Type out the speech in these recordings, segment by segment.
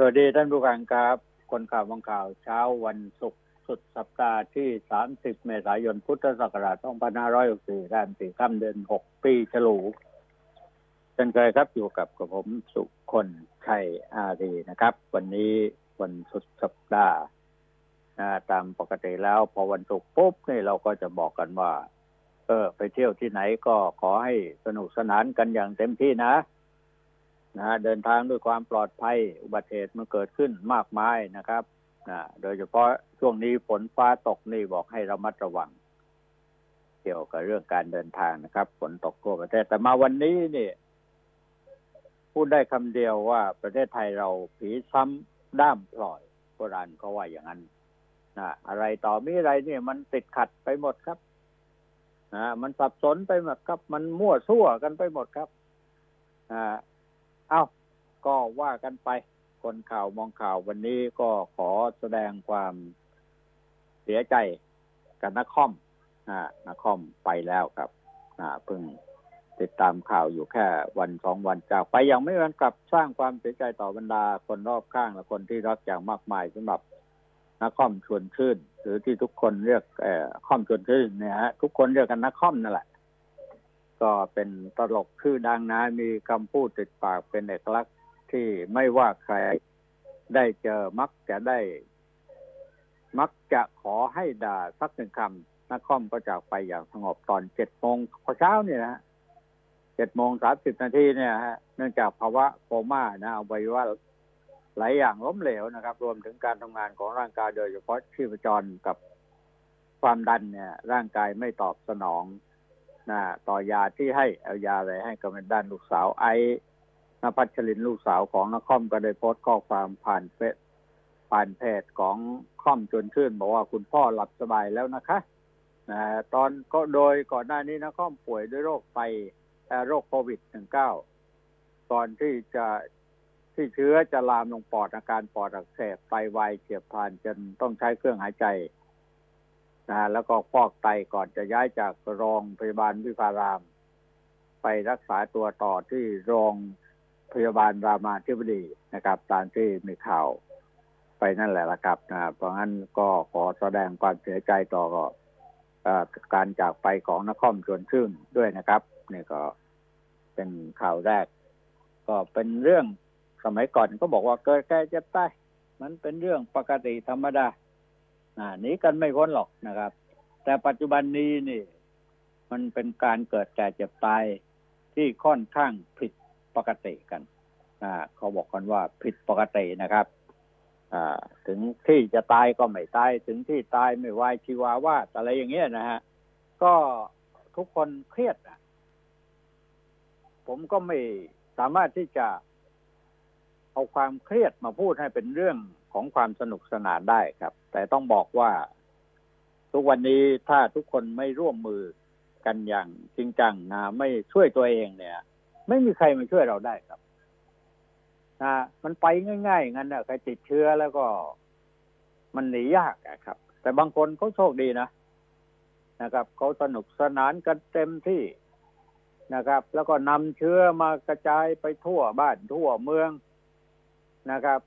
สวัสดีท่านผู้ฟังครับ คนข่าวบางข่าวเช้าวันศุกร์สุดสัปดาห์ที่ 30 เมษายน พุทธศักราช 2564ด้านสี่ค่ำเดือน 6 ปีฉลูเช่นเคยครับอยู่กับกับผมสุคนชัยอารีนะครับ วันนี้วันสุดสัปดาห์ตามปกติแล้วพอวันศุกร์ปุ๊บนี่เราก็จะบอกกันว่า เออ ไปเที่ยวที่ไหนก็ขอให้สนุกสนานกันอย่างเต็มที่นะ นะเดินทางด้วยความปลอดภัย อุบัติเหตุมันเกิดขึ้นมากมายนะครับนะโดยเฉพาะช่วงนี้ฝนฟ้าตกนี่บอกให้ระมัดระวัง เกี่ยวกับเรื่องการเดินทางนะครับ ฝนตกทั่วประเทศแต่มาวันนี้นี่พูดได้คำเดียวว่าประเทศไทยเราผีซ้ำด้ามพลอยโบราณเขาว่าอย่างนั้นนะอะไรต่อมีอะไรเนี่ยมันติดขัดไปหมดครับนะมันสับสนไปหมดครับ มันมั่วซั่วกันไปหมดครับอ่า เอา้าก็ว่ากันไป คนข่าวมองข่าววันนี้ก็ขอแสดงความเสียใจกับนักคอมอ่านักคอมไปแล้วครับ อ่า เพิ่งติดตามข่าวอยู่แค่วันสองวันจากไปยังไม่วันกลับสร้างความเสียใจต่อบรรดาคนรอบข้างและคนที่รักอย่างมากมายสำหรับนักคอมชวนชื่น หรือที่ทุกคนเรียกเอ่อคอมชวนชื่นเนี่ยฮะทุกคนเรียกกันนักคอมนั่นแหละ ก็เป็นตลกชื่อดังนะมีคำพูดติดปากเป็นเอกลักษณ์ที่ไม่ว่าใครได้เจอมักจะได้ มักจะขอให้ด่าสักหนึ่งคำนักคอมก็จากไปอย่างสงบตอนเจ็ดโมงเช้าเนี่ยนะเจ็ดโมงสามสิบนาทีเนี่ยฮะเนื่องจากภาวะโคม่านะเอาไว้ว่าหลายอย่างล้มเหลวนะครับ รวมถึงการทำงานของร่างกายโดยเฉพาะชีพจรกับความดันเนี่ย ร่างกายไม่ตอบสนอง นะต่อยาที่ให้เอายาอะไรให้กับด้านลูกสาวไอ้นภัชรินลูกสาวของนครก็ได้โพสต์ข้อความผ่านเฟซผ่านเพจของค่อมจนชื่น บอกว่าคุณพ่อหลับสบายแล้วนะคะนะตอนก็โดยก่อนหน้านี้นะค่อมป่วยด้วยโรคไตโรคโควิด -19 ก่อนที่จะที่เชื้อจะลามลงปอดอาการปอดอักเสบไตวายเฉียบพลันจนต้องใช้เครื่องหายใจ นะแล้วก็ฟอกไตก่อนจะย้ายจากโรงพยาบาลวิภาราม ไปรักษาตัวต่อที่โรงพยาบาลรามาธิบดีนะครับ ตามที่มีข่าวไปนั่นแหละละครับนะเพราะงั้นก็ขอแสดงความเสียใจต่อการจากไปของนครชวนชื่นด้วยนะครับนี่ก็เป็นข่าวแรก ก็เป็นเรื่องสมัยก่อนก็บอกว่าเกิดแก่เจ็บตายมันเป็นเรื่องปกติธรรมดา หนีกันไม่พ้นหรอกนะครับ แต่ปัจจุบันนี้นี่ มันเป็นการเกิดแก่เจ็บตายที่ค่อนข้างผิดปกติกันอ่าเขาบอกกันว่าผิดปกตินะครับอ่าถึงที่จะตายก็ไม่ตาย ถึงที่ตายไม่วายชีวาว่าอะไรอย่างเงี้ยนะฮะก็ทุกคนเครียดผมก็ไม่สามารถที่จะเอาความเครียดมาพูดให้เป็นเรื่อง ของความสนุกสนานได้ครับ แต่ต้องบอกว่าทุกวันนี้ถ้าทุกคนไม่ร่วมมือกันอย่างจริงจังนะไม่ช่วยตัวเองเนี่ย ไม่มีใครมาช่วยเราได้ครับนะมันไปง่ายๆงั้นนะใครติดเชื้อแล้วก็มันหนียากครับ แต่บางคนเขาโชคดีนะนะครับเขาสนุกสนานกันเต็มที่นะครับ แล้วก็นำเชื้อมากระจายไปทั่วบ้านทั่วเมืองนะครับ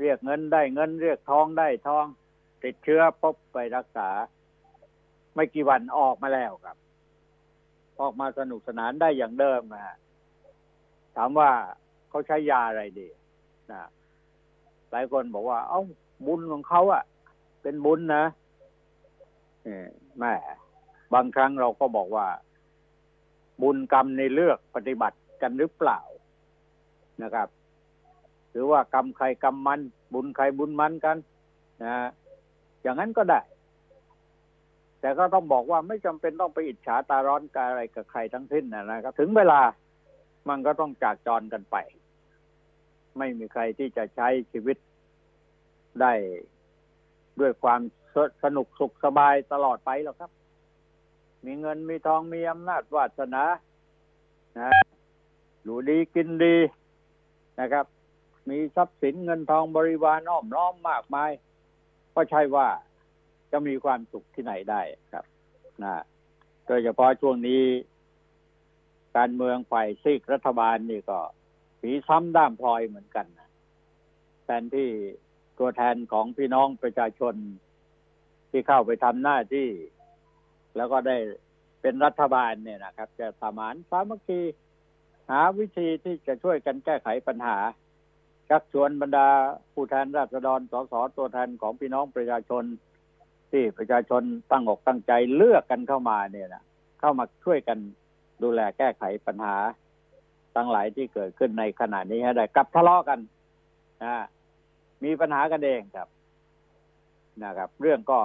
เรียกเงินได้เงิน เรียกทองได้ทอง ติดเชื้อพบไปรักษา ไม่กี่วันออกมาแล้วครับ ออกมาสนุกสนานได้อย่างเดิมนะฮะถามว่าเขาใช้ยาอะไรดีนะหลายคนบอกว่า เอ้าบุญของเขาอะเป็นบุญนะแม่บางครั้งเราก็บอกว่า บุญกรรมในเลือกปฏิบัติกันหรือเปล่านะครับ หรือว่ากรรมใครกรรมมัน บุญใครบุญมันกันนะอย่างนั้นก็ได้ แต่ก็ต้องบอกว่าไม่จำเป็นต้องไปอิจฉาตาร้อนกอะไรกับใครทั้งสิ้นนะครับถึงเวลามันก็ต้องจากจรกันไป ไม่มีใครที่จะใช้ชีวิตได้ด้วยความสนุกสุขสบายตลอดไปหรอกครับ มีเงินมีทองมีอำนาจวาสนานะอยู่ดีกินดีนะครับ มีทรัพย์สินเงินทองบริวารอ้อมน้อมมากมาย ก็ใช่ว่าจะมีความสุขที่ไหนได้ครับนะโดยเฉพาะช่วงนี้ การเมืองฝ่ายซีกรัฐบาลนี่ก็ผีซ้ำด้ามพลอยเหมือนกันนะแทนที่ตัวแทนของพี่น้องประชาชนที่เข้าไปทำหน้าที่ แล้วก็ได้เป็นรัฐบาลเนี่ยนะครับ จะสมานสามัคคีหาวิธีที่จะช่วยกันแก้ไขปัญหา ชักชวนบรรดาผู้แทนราษฎรสสตัวแทนของพี่น้องประชาชน ที่ประชาชนตั้งอกตั้งใจเลือกกันเข้ามาเนี่ยนะเข้ามาช่วยกันดูแลแก้ไขปัญหาทั้งหลายที่เกิดขึ้นในขณะนี้ให้ได้กลับทะเลาะกันนะมีปัญหากันเองครับนะครับ เรื่องก็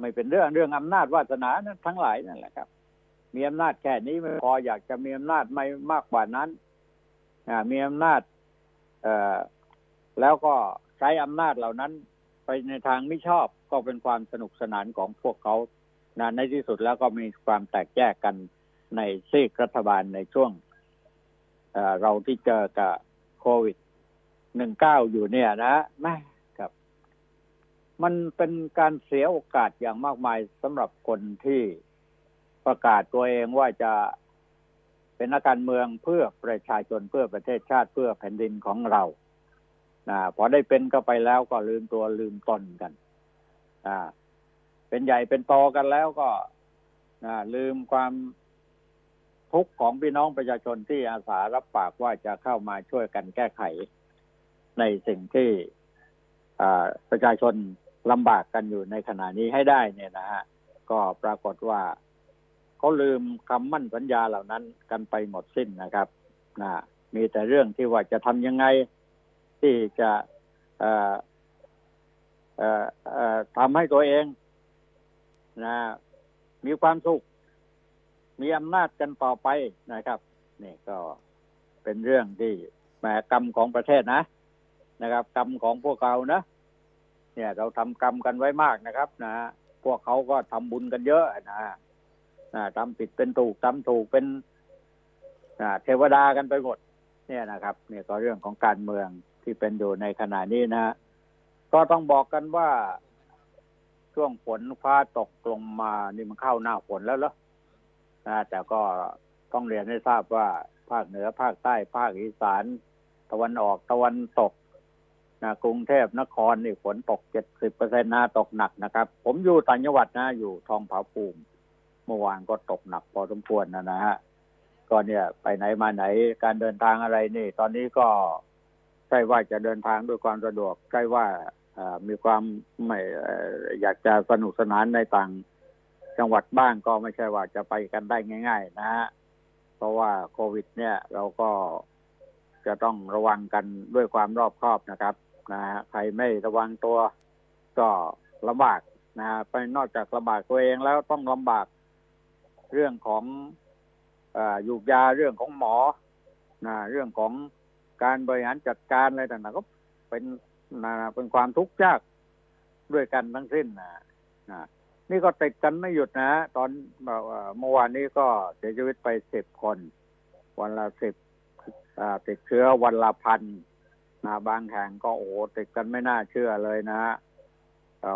ไม่เป็นเรื่องเรื่องอำนาจวาสนาทั้งหลายนั่นแหละครับ มีอำนาจแค่นี้ไม่พออยากจะมีอำนาจไม่มากกว่านั้นมีอำนาจ แล้วก็ใช้อำนาจเหล่านั้นไปในทางไม่ชอบก็เป็นความสนุกสนานของพวกเขานะในที่สุดแล้วก็มีความแตกแยกกันในซีกรัฐบาลในช่วงเเราที่เจอกับโควิดหนึ่งเก้าอยู่เนี่ยนะแม่ครับ มันเป็นการเสียโอกาสอย่างมากมายสำหรับคนที่ประกาศตัวเองว่าจะ เป็นนักการเมืองเพื่อประชาชนเพื่อประเทศชาติเพื่อแผ่นดินของเรานะพอได้เป็นก็ไปแล้วก็ลืมตัวลืมตนกันอ่าเป็นใหญ่เป็นโตกันแล้วก็นะลืมความทุกข์ของพี่น้องประชาชนที่อาสารับปากว่าจะเข้ามาช่วยกันแก้ไข ในสิ่งที่ประชาชนลำบากกันอยู่ในขณะนี้ให้ได้เนี่ยนะฮะ ก็ปรากฏว่า เขาลืมคำมั่นสัญญาเหล่านั้นกันไปหมดสิ้นนะครับนะมีแต่เรื่องที่ว่าจะทำยังไงที่จะทำให้ตัวเองนะมีความสุข มีอำนาจกันต่อไปนะครับ นี่ก็เป็นเรื่องที่แหมกรรมของประเทศนะนะครับ กรรมของพวกเรานะเนี่ย เราทำกรรมกันไว้มากนะครับ นะพวกเขาก็ทำบุญกันเยอะนะนะ ทำผิดเป็นถูกทำถูกเป็นเทวดากันไปหมด เนี่ยนะครับ เนี่ยก็เรื่องของการเมืองที่เป็นอยู่ในขณะนี้นะก็ต้องบอกกันว่าช่วงฝนฟ้าตกลงมานี่มันเข้าหน้าฝนแล้วเหรอนะแต่ก็ต้องเรียนให้ทราบว่า ภาคเหนือภาคใต้ภาคอีสาน ตะวันออกตะวันตกนะกรุงเทพนครนี่ฝนตกเจ็ดสิบเปอร์เซ็นต์นะตกหนักนะครับ ผมอยู่ต่างจังหวัดนะ อยู่ทองผาภูมิ มื่อวานก็ตกหนักพอสมควรนะนะฮะก็เนี่ยไปไหนมาไหนการเดินทางอะไรนี่ ตอนนี้ก็ใช่ว่าจะเดินทางด้วยความสะดวกใช่ว่ามีความไม่อยากจะสนุกสนานในต่างจังหวัดบ้างก็ไม่ใช่ว่าจะไปกันได้ง่าย ๆ นะฮะเพราะว่าโควิด เนี่ย เราก็จะต้องระวังกันด้วยความรอบคอบนะครับนะฮะใครไม่ระวังตัวก็ลำบากนะฮะไปนอกจากลำบากตัวเองแล้วต้องลำบาก เรื่องของอยู่ยาเรื่องของหมอนะเรื่องของการบริหารจัดการอะไรต่างๆก็เป็นนะเป็นความทุกข์ยากด้วยกันทั้งสิ้นนะนะนี่ก็ติดกันไม่หยุดนะ ตอนเมื่อวานนี้ก็เสียชีวิตไปสิบคน วันละสิบติดเชื้อวันละพันนะบางแห่งก็โอ้ติดกันไม่น่าเชื่อเลยนะ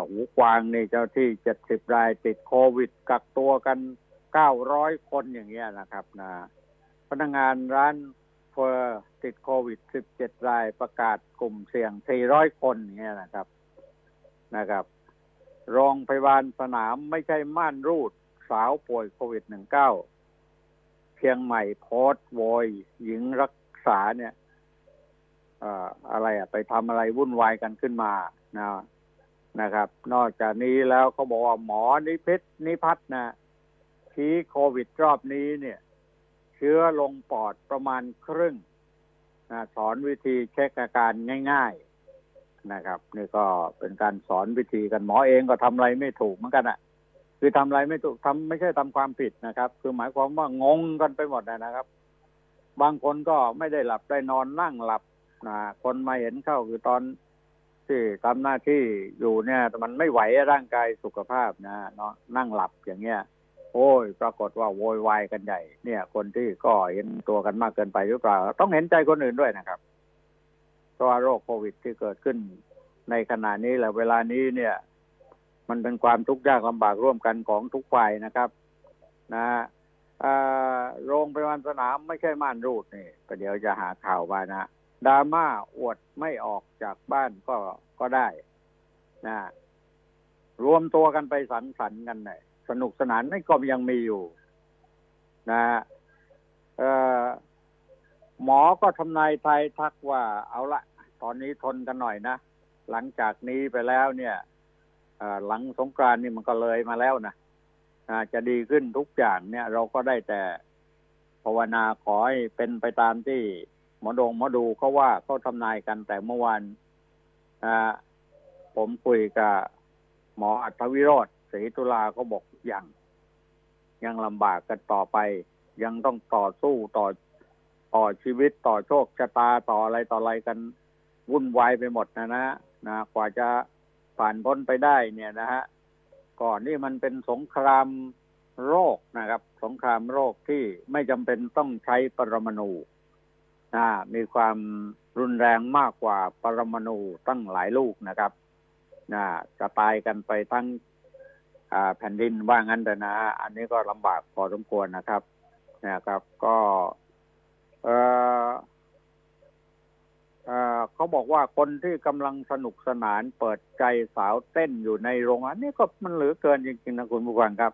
หูกวางนี่เจ้าที่เจ็ดสิบรายติดโควิดกักตัวกัน เก้าร้อยคนอย่างเงี้ยนะครับนะพนักงานร้านเฟอร์ติดโควิดสิบเจ็ดรายประกาศกลุ่มเสี่ยงสี่ร้อยคนอย่างเงี้ยนะครับนะครับโรงพยาบาลสนามไม่ใช่ม่านรูดสาวป่วยโควิดหนึ่งเก้าเชียงใหม่โพสต์โวยหญิงรักษาเนี่ยอะไรอะไปทำอะไรวุ่นวายกันขึ้นมานะนะครับ นอกจากนี้แล้วเขาบอกว่าหมอนิพิษนิพัฒนะ ชี้โควิดรอบนี้เนี่ย เชื้อลงปอดประมาณครึ่งนะสอนวิธีเช็คอาการง่าย ๆนะครับ นี่ก็เป็นการสอนวิธีกันหมอเองก็ทำอะไรไม่ถูกเหมือนกันอะคือทำอะไรไม่ถูกทำไม่ใช่ทำความผิดนะครับ คือหมายความว่างงกันไปหมดนะครับ บางคนก็ไม่ได้หลับได้นอนนั่งหลับนะคนมาเห็นเข้าคือตอนที่ทำหน้าที่อยู่เนี่ย มันไม่ไหวร่างกายสุขภาพนะเนาะนั่งหลับอย่างเงี้ย โอ้ย ปรากฏว่าโวยวายกันใหญ่ เนี่ย คนที่ก็เห็นตัวกันมากเกินไปหรือเปล่า ต้องเห็นใจคนอื่นด้วยนะครับ เพราะว่าโรคโควิดที่เกิดขึ้นในขณะนี้แหละเวลานี้เนี่ย มันเป็นความทุกข์ยากลำบากร่วมกันของทุกฝ่ายนะครับนะโรงพยาบาลสนามไม่ใช่ม่านรูดนี่ประเดี๋ยวจะหาข่าวมานะดราม่าอวดไม่ออกจากบ้านก็ก็ได้นะรวมตัวกันไปสังสรรค์กันเลย สนุกสนานนี่ก็ยังมีอยู่ นะหมอก็ทำนายไทยทักว่า เอาละตอนนี้ทนกันหน่อยนะ หลังจากนี้ไปแล้วเนี่ยหลังสงกรานนี่มันก็เลยมาแล้วนะจะดีขึ้นทุกอย่างเนี่ย เราก็ได้แต่ภาวนาขอให้เป็นไปตามที่หมอดงหมอดูเขาว่าเขาทำนายกันแต่เมื่อวานผมคุยกับหมออัธวิโรธศรีตุลาก็บอก ยัง ยังลำบากกันต่อไป ยังต้องต่อสู้ต่อต่อชีวิตต่อโชคชะตาต่ออะไรต่ออะไรกันวุ่นวายไปหมดนะนะนะกว่าจะผ่านพ้นไปได้เนี่ยนะฮะก่อนนี่มันเป็นสงครามโรคนะครับ สงครามโรคที่ไม่จำเป็นต้องใช้ปรมาณูนะมีความรุนแรงมากกว่าปรมาณูตั้งหลายลูกนะครับนะจะตายกันไปทั้ง แผ่นดินว่างั้นแต่นะ อันนี้ก็ลำบากพอสมควรนะครับนะครับ ก็เออเขาบอกว่าคนที่กำลังสนุกสนานเปิดใจสาวเต้นอยู่ในโรงงานนี่ก็มันเหลือเกินจริงๆนะคุณผู้ฟังครับ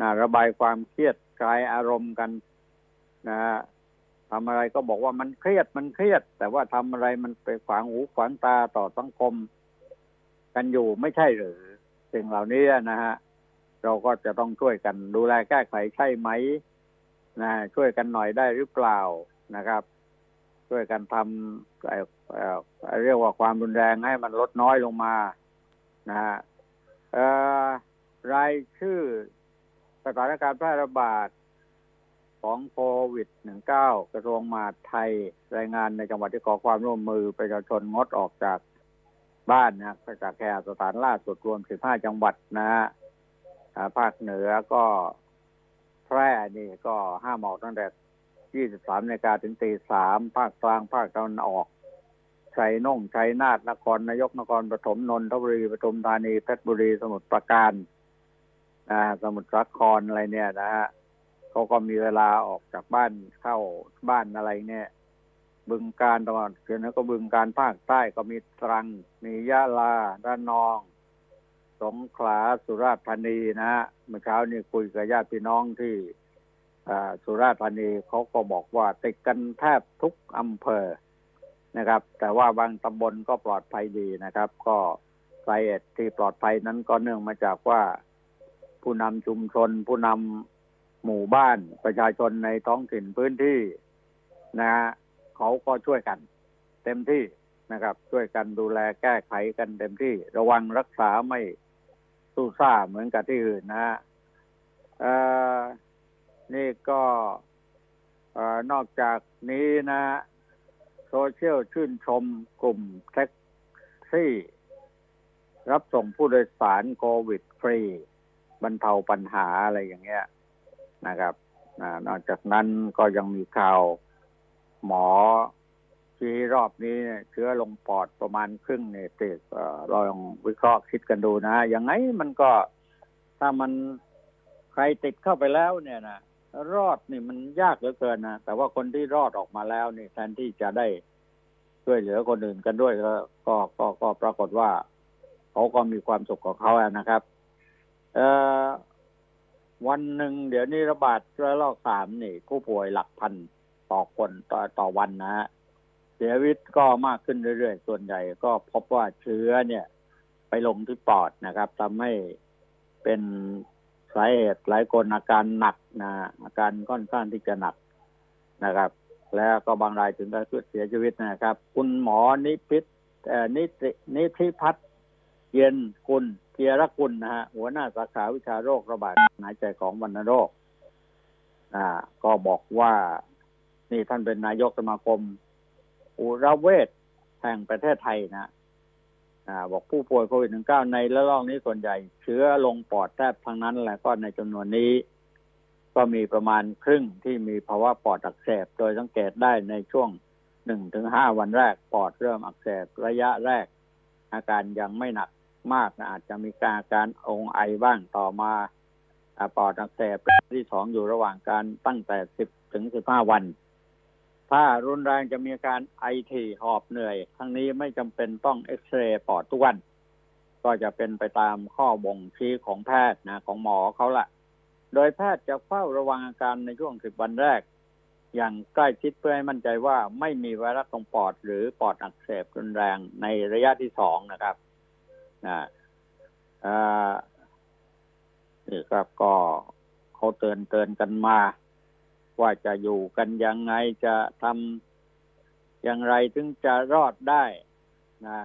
นะระบายความเครียดคลายอารมณ์กัน นะทำอะไรก็บอกว่ามันเครียดมันเครียด แต่ว่าทำอะไรมันไปขวางหูขวางตาต่อสังคม กันอยู่ไม่ใช่หรือ สิ่งเหล่านี้นะฮะเราก็จะต้องช่วยกันดูแลแก้ไขใช่ไหมนะช่วยกันหน่อยได้หรือเปล่านะครับ ช่วยกันทำเรียกว่าความรุนแรงให้มันลดน้อยลงมานะฮะรายชื่อสถานการณ์แพร่ระบาดของโควิด -19 กระทรวงมหาดไทยรายงานในจังหวัดที่ขอความร่วมมือประชาชนงดออกจาก บ้านนะจากแค่สถานล่าสุดรวม 15 จังหวัดนะฮะภาคเหนือก็แพร่นี่ก็ห้ามออกตั้งแต่ 23นาฬิกาถึงตีสามภาคกลางภาคตะวันออกชัยน่งชัยนาทนครนายกนครปฐมนนทบุรีปทุมธานีเพชรบุรีสมุทรปราการนะสมุทรสาครอะไรเนี่ยนะฮะเขาก็มีเวลาออกจากบ้านเข้าบ้านอะไรเนี่ย บึงการตะวันเขียนก็บึงการภาคใต้ก็มีตรัง มียะลาด้านนอง สงขลาสุราษฎร์ธานีนะฮะเมื่อเช้านี้คุยกับญาติพี่น้องที่สุราษฎร์ธานีเขาก็บอกว่าติดกันแทบทุกอำเภอนะครับ แต่ว่าบางตำบลก็ปลอดภัยดีนะครับ ก็สาเหตุที่ปลอดภัยนั้นก็เนื่องมาจากว่าผู้นำชุมชน ผู้นำหมู่บ้านประชาชนในท้องถิ่นพื้นที่นะฮะ เขาก็ช่วยกัน เต็มที่นะครับ ช่วยกันดูแลแก้ไขกันเต็มที่ ระวังรักษาไม่สู้ซ่าเหมือนกับที่อื่นนะฮะนี่ก็นอกจากนี้นะโซเชียลชื่นชมกลุ่มแท็กซี่ รับส่งผู้โดยสารโควิดฟรีบรรเทาปัญหาอะไรอย่างเงี้ยนะครับนอกจากนั้นก็ยังมีข่าว หมอที่รอบนี้เชื้อลงปอดประมาณครึ่งเนี่ยติดเราลองวิเคราะห์คิดกันดูนะย่างไงมันก็ถ้ามันใครติดเข้าไปแล้วเนี่ยนะรอดนี่มันยากเหลือเกินนะแต่ว่าคนที่รอดออกมาแล้วนี่แทนที่จะได้ช่วยเหลือคนอื่นกันด้วยก็ก็ก็ปรากฏว่าเขาก็มีความสุขของเขาอะนะครับ เอ่อวันหนึ่งเดี๋ยวนี้ระบาดระลอกสามนี่ ผู้ป่วยหลักพัน ต่อคนต่อต่อวันนะฮะเสียชีวิตก็มากขึ้นเรื่อยๆ ส่วนใหญ่ก็พบว่าเชื้อเนี่ย ไปลงที่ปอดนะครับทำให้เป็นสาเหตุหลายคนอาการหนักนะอาการค่อนข้างที่จะหนักนะครับ แล้วก็บางรายถึงกับเสียชีวิตนะครับ คุณหมอนิพิษนิตินิธิพัฒน์เย็นกุลเกียรกุลนะฮะหัวหน้าสาขาวิชาโรคระบาดหายใจของวัณโรคอ่าก็บอกว่า นี่ท่านเป็นนายกสมาคม อุรเวทแห่งประเทศไทยนะอบอกผู้ป่วยโควิด -19 ในระลอกนี้ส่วนใหญ่ เชื้อลงปอดแทบทั้งนั้นแหละก็ในจำนวนนี้ ก็มีประมาณครึ่งที่มีภาวะปอดอักเสบ โดยสังเกตได้ในช่วงหนึ่งถึงห้าวันแรก ปอดเริ่มอักเสบระยะแรก อาการยังไม่หนักมากนะอาจจะมีการการองไอบ้างต่อมาปอดอักเสบที่สองอยู่ระหว่างการตั้งแต่สิบถึงสิบห้าวัน ถ้ารุนแรงจะมีอาการไอถี่หอบเหนื่อย ทั้งนี้ไม่จำเป็นต้องเอ็กซเรย์ปอดทุกวัน ก็จะเป็นไปตามข้อบ่งชี้ของแพทย์นะของหมอเขาละโดยแพทย์จะเฝ้าระวังอาการในช่วงสิบวันแรก อย่างใกล้ชิดเพื่อให้มั่นใจว่าไม่มีไวรัสตรงปอด หรือปอดอักเสบรุนแรงในระยะที่สองนะครับนะอ่านี่ครับก็เขาเตือนเตือนกันมา ว่าจะอยู่กันยังไงจะทำอย่างไรถึงจะรอดได้นะ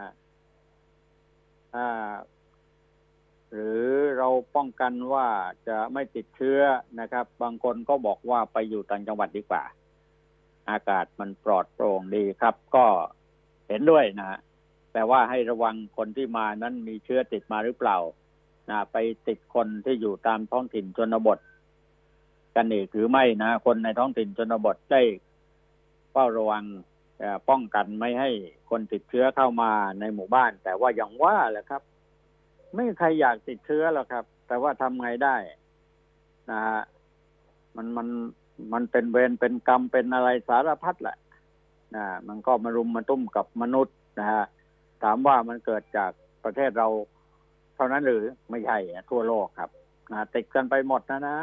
อ่าหรือเราป้องกันว่าจะไม่ติดเชื้อนะครับ บางคนก็บอกว่าไปอยู่ต่างจังหวัดดีกว่า อากาศมันปลอดโปร่งดีครับ ก็เห็นด้วยนะ แต่ว่าให้ระวังคนที่มานั้นมีเชื้อติดมาหรือเปล่านะไปติดคนที่อยู่ตามท้องถิ่นชนบท กันอีกหรือไม่นะ คนในท้องถิ่นชนบทได้เฝ้าระวังป้องกันไม่ให้คนติดเชื้อเข้ามาในหมู่บ้าน แต่ว่าอย่างว่าแหละครับ ไม่ใครอยากติดเชื้อหรอกครับ แต่ว่าทำไงได้นะฮะมันมันมันเป็นเวรเป็นกรรมเป็นอะไรสารพัดแหละนะมันก็มารุมมาตุ้มกับมนุษย์นะฮะถามว่ามันเกิดจากประเทศเรา เท่านั้นหรือไม่ใช่ทั่วโลกครับนะติดกันไปหมดนะนะ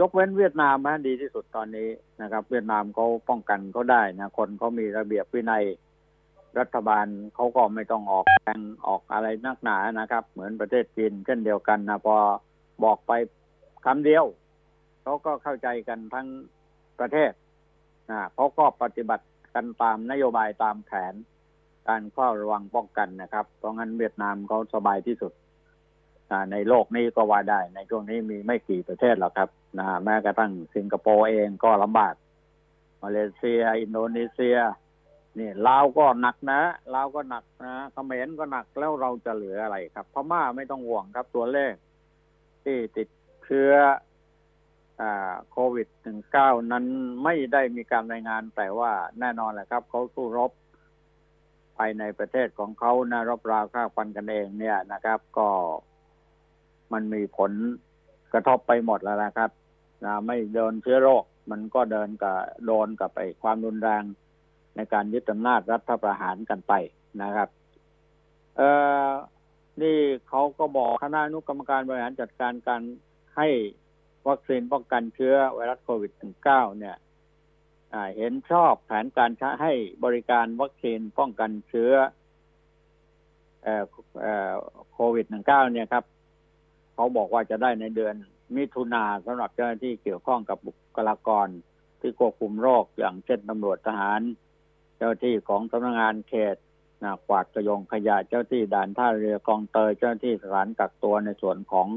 ยกเว้นเวียดนามนะดีที่สุดตอนนี้นะครับ เวียดนามเขาป้องกันเขาได้นะคนเขามีระเบียบวินัยรัฐบาลเขาก็ไม่ต้องออกแรงออกอะไรนักหนานะครับ เหมือนประเทศจีนเช่นเดียวกันนะพอบอกไปคำเดียวเขาก็เข้าใจกันทั้งประเทศนะเขาก็ปฏิบัติกันตามนโยบายตามแผน การเฝ้าระวังป้องกันนะครับ เพราะงั้นเวียดนามเขาสบายที่สุดในโลกนี้ก็ว่าได้ ในช่วงนี้มีไม่กี่ประเทศหรอกครับ นะแม้กระทั่งสิงคโปร์เองก็ลำบาก มาเลเซีย อินโดนีเซีย นี่ลาวก็หนักนะลาวก็หนักนะเขมรก็หนักแล้วเราจะเหลืออะไรครับ พม่าไม่ต้องห่วงครับตัวเลข ที่ติดเชื้อโควิดหนึ่งเก้านั้นไม่ได้มีการรายงานแต่ว่าแน่นอนแหละครับ เขาสู้รบภายในประเทศของเขานะรบราฆ่าฟันกันเองเนี่ยนะครับ ก็มันมีผลกระทบไปหมดแล้วนะครับ นะไม่เดินเชื้อโรค มันก็เดินกับโดนกับไปความรุนแรงในการยึดอำนาจรัฐประหารกันไปนะครับ เอ่อนี่เขาก็บอกคณะอนุกรรมการบริหารจัดการการให้วัคซีนป้องกันเชื้อไวรัสโควิด -19 เนี่ยเห็นชอบแผนการให้บริการวัคซีนป้องกันเชื้อโควิด -19 เนี่ยครับ เขาบอกว่าจะได้ในเดือน มิถุนาสำหรับเจ้าหน้าที่เกี่ยวข้องกับบุคลากร ที่ควบคุมโรคอย่างเช่นตำรวจทหาร เจ้าที่ของสำนักงานเขตนะกวาดกระยงขยะเจ้าที่ด่านท่าเรือกองเตยเจ้าที่สถานกักตัวในส่วนของ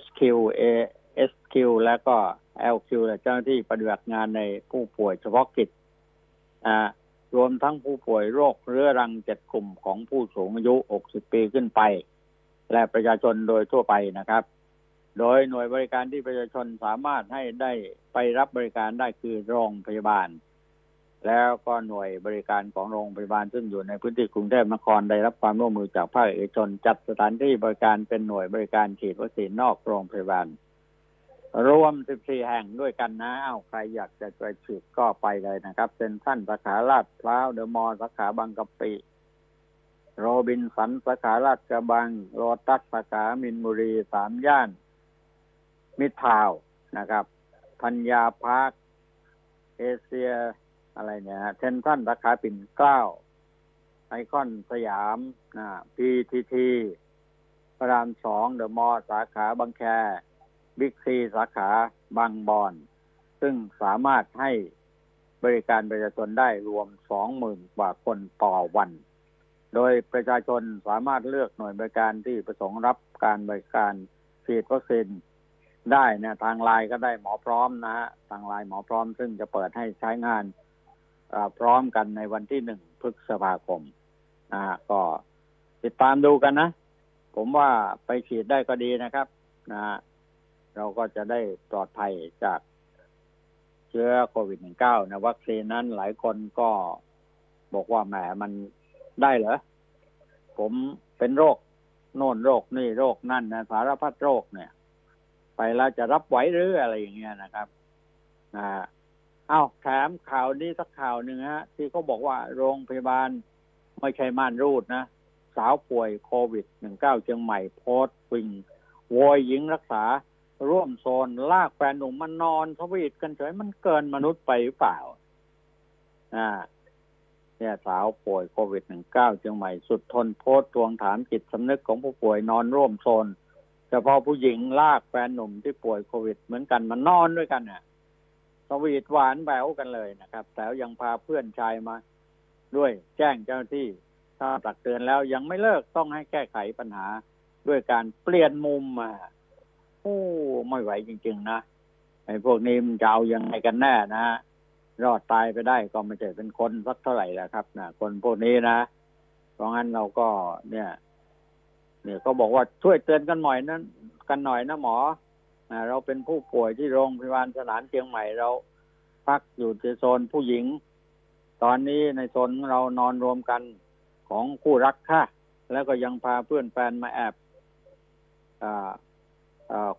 SQ A SQ และก็ LQ และเจ้าหน้าที่ปฏิบัติงานในผู้ป่วยเฉพาะกิจรวมทั้งผู้ป่วยโรคเรื้อรังเจ็ดกลุ่มของผู้สูงอายุ 60 ปีขึ้นไป และประชาชนโดยทั่วไปนะครับ โดยหน่วยบริการที่ประชาชนสามารถให้ได้ไปรับบริการได้คือโรงพยาบาล แล้วก็หน่วยบริการของโรงพยาบาลซึ่งอยู่ในพื้นที่กรุงเทพมหานครได้รับความร่วมมือจากภาคเอกชนจัดสถานที่บริการเป็นหน่วยบริการฉีดวัคซีนนอกโรงพยาบาล รวม 14 แห่งด้วยกันนะเอาใครอยากจะไปฉีดก็ไปเลยนะครับเซ็นทรัลสาขาลาดพร้าวเดอะมอลล์สาขาบางกะปิโรบินสันสาขาลาดกระบังโลตัสสาขามินบุรีสามย่าน มิตรทาวน์นะครับธัญญาพาร์คเอเชียทีคอะไรเนี่ยเซ็นทรัลสาขาปิ่นเกล้าไอคอนสยามนะ PTTพระรามสองเดอะมอลล์สาขาบางแคบิ๊กซีสาขาบางบอน ซึ่งสามารถให้บริการประชาชนได้รวมสองหมื่นกว่าคนต่อวัน โดยประชาชนสามารถเลือกหน่วยบริการที่ประสงค์รับการบริการฉีดวัคซีน ได้นะทางไลน์ก็ได้หมอพร้อมนะฮะทางไลน์หมอพร้อมซึ่งจะเปิดให้ใช้งานพร้อมกันในวันที่หนึ่งพฤษภาคมนะฮะก็ติดตามดูกันนะ ผมว่าไปฉีดได้ก็ดีนะครับนะฮะเราก็จะได้ปลอดภัยจากเชื้อโควิด -19 นะวัคซีนนั้นหลายคนก็บอกว่าแหมมันได้เหรอ ผมเป็นโรค โน่นโรคนี่โรคนั่นนะสารพัดโรคเนี่ย ไปแล้วจะรับไหวหรืออะไรอย่างเงี้ยนะครับนะเอาแถมข่าวนี้สักข่าวหนึ่งฮะ ที่เขาบอกว่าโรงพยาบาลไม่ใช่ม่านรูดนะสาวป่วยโควิดหนึ่งเชียงใหม่โพสต์วิงโวยหญิงรักษา ร่วมโซน ลากแฟนหนุ่มมานอนทวีตกันเฉยมันเกินมนุษย์ไปหรือเปล่า อ่า เนี่ยสาวป่วยโควิดหนึ่งเก้าเชียงใหม่สุดทนโพสต์ทวงถามจิตสำนึกของผู้ป่วยนอนร่วมโซน เฉพาะผู้หญิงลากแฟนหนุ่มที่ป่วยโควิดเหมือนกันมานอนด้วยกันเนี่ยสวีทหวานแบวกันเลยนะครับ แต่ยังพาเพื่อนชายมา ด้วยแจ้งเจ้าหน้าที่ ถ้าตักเตือนแล้วยังไม่เลิกต้องให้แก้ไขปัญหาด้วยการเปลี่ยนมุมมาโอ้ไม่ไหวจริง ๆ นะไอ้พวกนี้มันจะเอายังไงกันแน่นะฮะรอดตายไปได้ก็ไม่ใช่เป็นคนสักเท่าไหร่แหละครับนะคนพวกนี้นะ เพราะงั้นเราก็เนี่ย เนี่ยก็บอกว่าช่วยเตือนกันหน่อยนั้นกันหน่อยนะหมอนะเราเป็นผู้ป่วยที่โรงพยาบาลสนามเชียงใหม่เราพักอยู่ในโซนผู้หญิง ตอนนี้ในโซนเรานอนรวมกันของคู่รักค่ะ แล้วก็ยังพาเพื่อนแฟนมาแอบ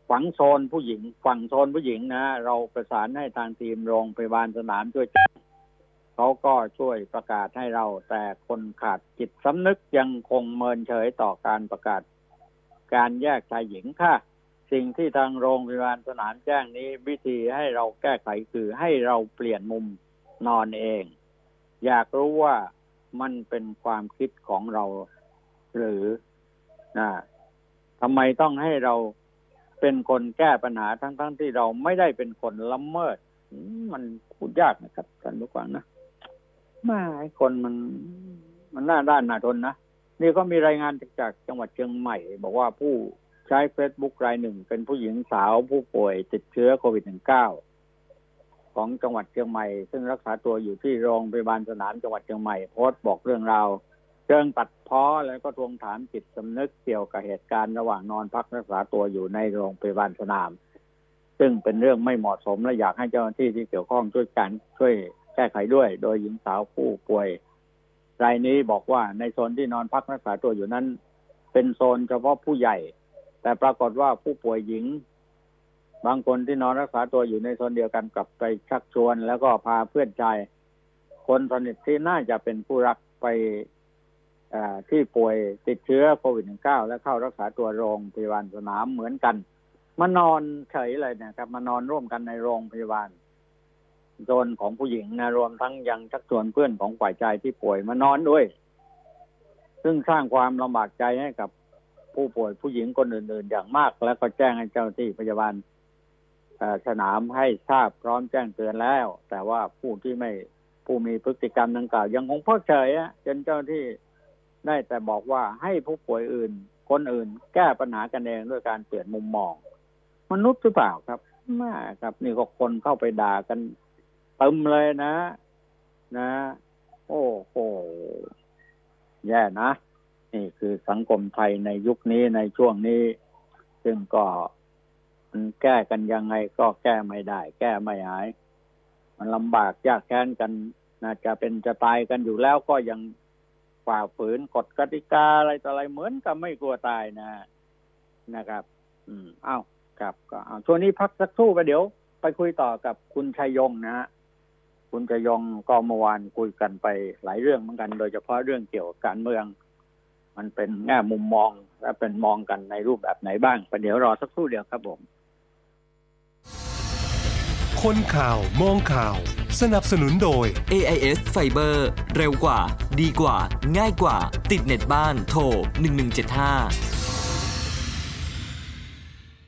ฝังโซนผู้หญิง ฝั่งโซนผู้หญิงนะ เราประสานให้ทางทีมโรงพยาบาลสนามช่วย เขาก็ช่วยประกาศให้เรา แต่คนขาดจิตสำนึกยังคงเมินเฉยต่อการประกาศ การแยกชายหญิงค่ะ สิ่งที่ทางโรงพยาบาลสนามแจ้งนี้ วิธีให้เราแก้ไขคือให้เราเปลี่ยนมุมนอนเอง อยากรู้ว่ามันเป็นความคิดของเราหรือนะทำไมต้องให้เราเป็นคนแก้ปัญหาทั้งๆทที่เราไม่ได้เป็นคนละเมิด มันพูดยากนะครับท่านผู้ฟังนะ มาคนมันมันน่าด้านน่าทนนะ นี่ก็มีรายงานจากจังหวัดเชียงใหม่ บอกว่าผู้ใช้เฟซบุ๊กรายหนึ่ง เป็นผู้หญิงสาวผู้ป่วยติดเชื้อโควิด -19 ของจังหวัดเชียงใหม่ ซึ่งรักษาตัวอยู่ที่โรงพยาบาลสนามจังหวัดเชียงใหม่โพสต์บอกเรื่องราวเชิงตัดพ้อแล้วก็ทวงถามจิตสำนึกเกี่ยวกับเหตุการณ์ระหว่างนอนพักรักษาตัวอยู่ในโรงพยาบาลสนาม ซึ่งเป็นเรื่องไม่เหมาะสมและอยากให้เจ้าหน้าที่ที่เกี่ยวข้องช่วยกันช่วย ก้ไขด้วย โดยหญิงสาวผู้ป่วย รายนี้บอกว่าในโซนที่นอนพักรักษาตัวอยู่นั้น เป็นโซนเฉพาะผู้ใหญ่ แต่ปรากฏว่าผู้ป่วยหญิง บางคนที่นอนรักษาตัวอยู่ในโซนเดียวกันกับไปชักชวน แล้วก็พาเพื่อนชายคนสนิทที่น่าจะเป็นผู้รักไปที่ป่วยติดเชื้อโควิด -19 และเข้ารักษาตัวโรงพยาบาลสนามเหมือนกัน มานอนเฉยเลยนะครับ มานอนร่วมกันในโรงพยาบาล โซนของผู้หญิงนะรวมทั้งยังชักชวนเพื่อนของฝ่ายชายที่ป่วยมานอนด้วย ซึ่งสร้างความลำบากใจให้กับผู้ป่วยผู้หญิงคนอื่น ๆ อย่างมาก แล้วก็แจ้งให้เจ้าหน้าที่พยาบาลสนามให้ทราบพร้อมแจ้งเตือนแล้ว แต่ว่าผู้ที่ไม่ผู้มีพฤติกรรมดังกล่าวยังคงเพิกเฉยจนเจ้าที่ได้แต่บอกว่าให้ผู้ป่วยอื่น คนอื่น แก้ปัญหากันเองด้วยการเปลี่ยนมุมมอง มนุษย์หรือเปล่าครับมาครับ นี่ก็คนเข้าไปด่ากัน เต็มเลยนะ นะ โอ้โหแย่นะ นี่คือสังคมไทยในยุคนี้ในช่วงนี้ ซึ่งก็มันแก้กันยังไงก็แก้ไม่ได้ แก้ไม่หาย มันลำบากยากแค้นกันน่าจะเป็นจะตายกันอยู่แล้วก็ยังฝ่าฝืนกฎกติกาอะไรต่ออะไรเหมือนกับไม่กลัวตายนะนะครับ อืมอ้าวครับ ก็เอาช่วงนี้พักสักครู่ไปเดี๋ยว ไปคุยต่อกับคุณชัยยงนะฮะ คุณชัยยงก็เมื่อวานคุยกันไปหลายเรื่องเหมือนกัน โดยเฉพาะเรื่องเกี่ยวกับการเมือง มันเป็นแง่มุมมองและเป็นมองกันในรูปแบบไหนบ้างไปเดี๋ยวรอสักครู่เดียวครับผม คนข่าวมองข่าว สนับสนุนโดย AIS Fiber เร็วกว่า ดีกว่า ง่ายกว่า ติดเน็ตบ้านโทร1175